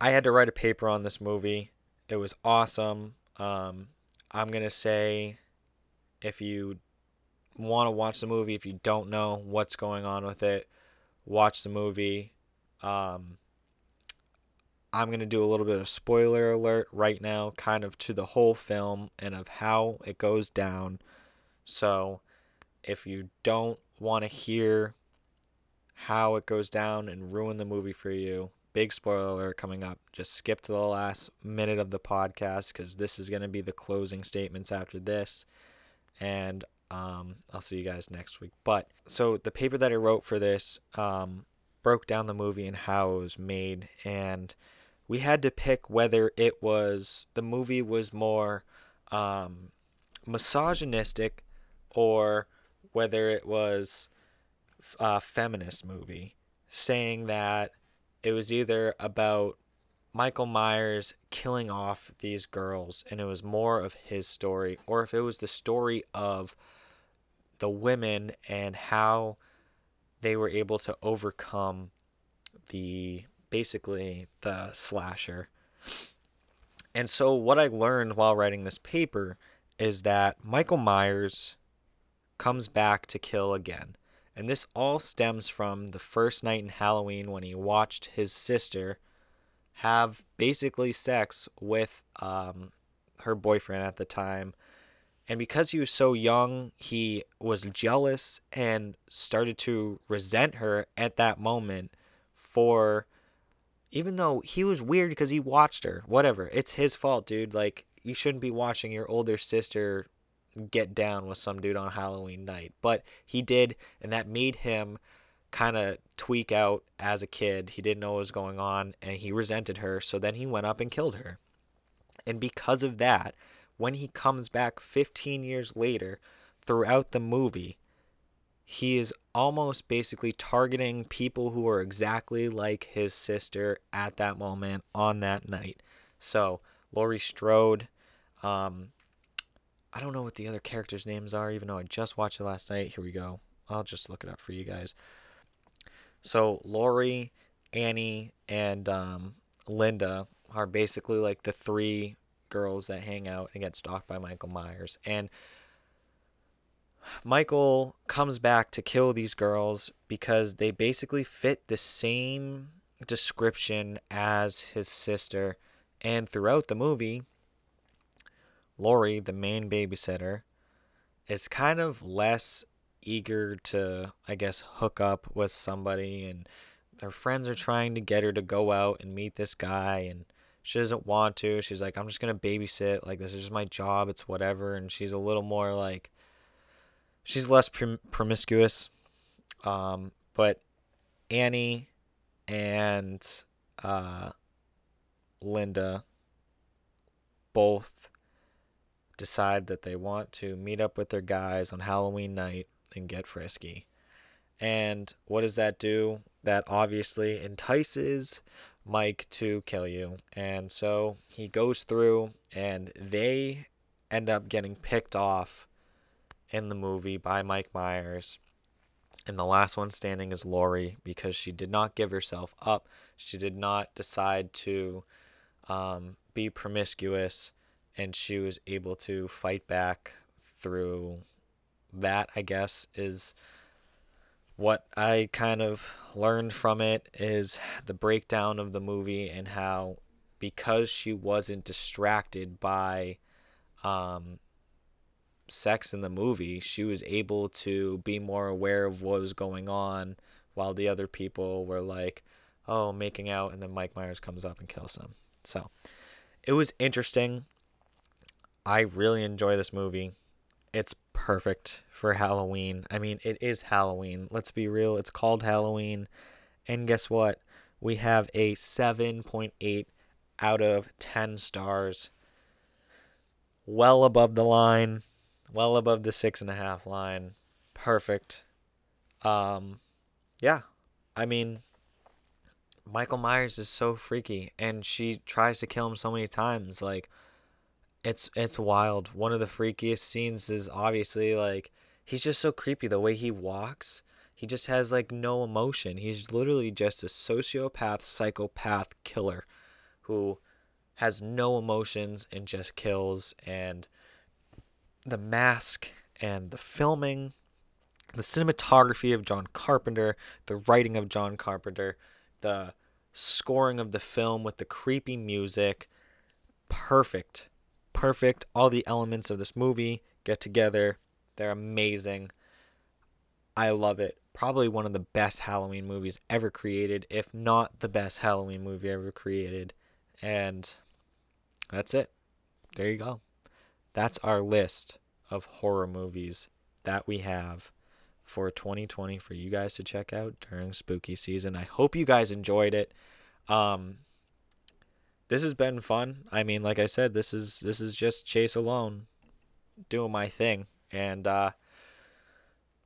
S1: I had to write a paper on this movie. It was awesome. Um, I'm going to say if you want to watch the movie, if you don't know what's going on with it, watch the movie. Um, I'm going to do a little bit of spoiler alert right now, kind of to the whole film and of how it goes down. So, if you don't want to hear how it goes down and ruin the movie for you, big spoiler alert coming up. Just skip to the last minute of the podcast because this is going to be the closing statements after this. And um, I'll see you guys next week. But so the paper that I wrote for this um, broke down the movie and how it was made. And we had to pick whether it was the movie was more um, misogynistic or whether it was a feminist movie, saying that it was either about Michael Myers killing off these girls and it was more of his story, or if it was the story of the women and how they were able to overcome the basically the slasher. And so, what I learned while writing this paper is that Michael Myers comes back to kill again. And this all stems from the first night in Halloween when he watched his sister have basically sex with um, her boyfriend at the time. And because he was so young, he was jealous and started to resent her at that moment for even though he was weird because he watched her. Whatever. It's his fault, dude. Like, you shouldn't be watching your older sister get down with some dude on Halloween night. But he did, and that made him kind of tweak out as a kid. He didn't know what was going on, and he resented her. So then he went up and killed her. And because of that, when he comes back 15 years later, throughout the movie, he is almost basically targeting people who are exactly like his sister at that moment on that night. So, Laurie Strode, um, I don't know what the other characters' names are, even though I just watched it last night. Here we go. I'll just look it up for you guys. So, Laurie, Annie, and um, Linda are basically like the three girls that hang out and get stalked by Michael Myers. And Michael comes back to kill these girls because they basically fit the same description as his sister. And throughout the movie, Laurie, the main babysitter, is kind of less eager to, I guess, hook up with somebody. And their friends are trying to get her to go out and meet this guy. And she doesn't want to. She's like, I'm just to babysit. Like, this is just my job. It's whatever. And she's a little more like, she's less prom- promiscuous. Um, but Annie and uh, Linda both decide that they want to meet up with their guys on Halloween night and get frisky. And what does that do? That obviously entices Mike to kill you. And so he goes through and they end up getting picked off in the movie by Mike Myers. And the last one standing is Laurie because she did not give herself up. She did not decide to um, be promiscuous, and she was able to fight back through that, I guess, is what I kind of learned from it is the breakdown of the movie and how because she wasn't distracted by um, sex in the movie, she was able to be more aware of what was going on while the other people were like, oh, making out, and then Mike Myers comes up and kills them. So it was interesting. I really enjoy this movie. It's perfect for Halloween. I mean, it is Halloween. Let's be real. It's called Halloween. And guess what? We have a 7.8 out of 10 stars. Well above the line well above the six and a half line. Perfect. Um, yeah, I mean, Michael Myers is so freaky, and she tries to kill him so many times. Like, it's it's wild. One of the freakiest scenes is obviously like he's just so creepy. The way he walks, he just has like no emotion. He's literally just a sociopath, psychopath killer who has no emotions and just kills and the mask and the filming, the cinematography of John Carpenter, the writing of John Carpenter, the scoring of the film with the creepy music. Perfect. Perfect. All the elements of this movie get together. They're amazing. I love it. Probably one of the best Halloween movies ever created, if not the best Halloween movie ever created. And that's it. There you go that's our list of horror movies that we have for 2020 for you guys to check out during spooky season. I hope you guys enjoyed it. Um, this has been fun. I mean, like I said, this is this is just Chase alone doing my thing, and uh,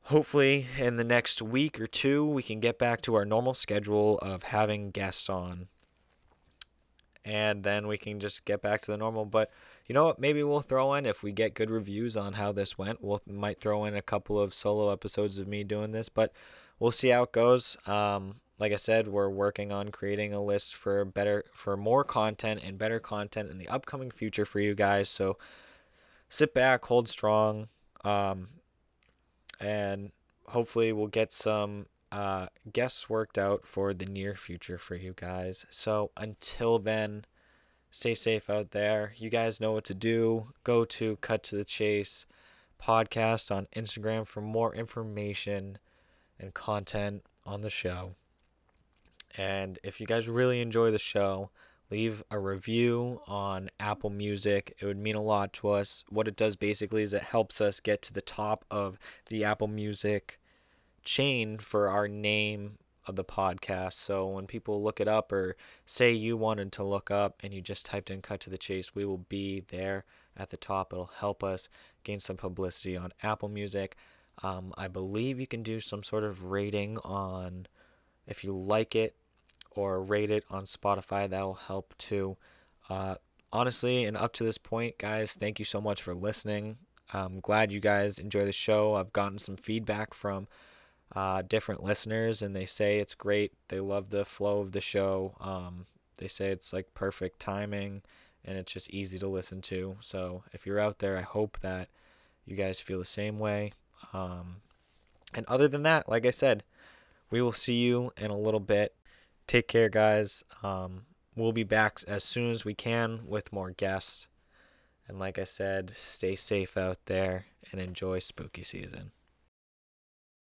S1: hopefully in the next week or two we can get back to our normal schedule of having guests on, and then we can just get back to the normal. But you know what? Maybe we'll throw in if we get good reviews on how this went. We'll might throw in a couple of solo episodes of me doing this, but we'll see how it goes. Um, like I said, we're working on creating a list for better, for more content and better content in the upcoming future for you guys. So sit back, hold strong, um, and hopefully we'll get some uh, guests worked out for the near future for you guys. So until then. Stay safe out there. You guys know what to do. Go to Cut to the Chase podcast on Instagram for more information and content on the show. And if you guys really enjoy the show, leave a review on Apple Music. It would mean a lot to us. What it does basically is it helps us get to the top of the Apple Music chain for our name of the podcast. So when people look it up or say you wanted to look up and you just typed in cut to the chase, we will be there at the top. It'll help us gain some publicity on Apple Music. Um, I believe you can do some sort of rating on if you like it or rate it on Spotify. That'll help too. Uh, honestly, and up to this point, guys, thank you so much for listening. I'm glad you guys enjoy the show. I've gotten some feedback from uh, different listeners, and they say it's great. They love the flow of the show. Um, they say it's like perfect timing, and it's just easy to listen to. So if you're out there, I hope that you guys feel the same way. Um, and other than that, like I said, we will see you in a little bit. Take care, guys. Um, we'll be back as soon as we can with more guests. And like I said, stay safe out there and enjoy spooky season.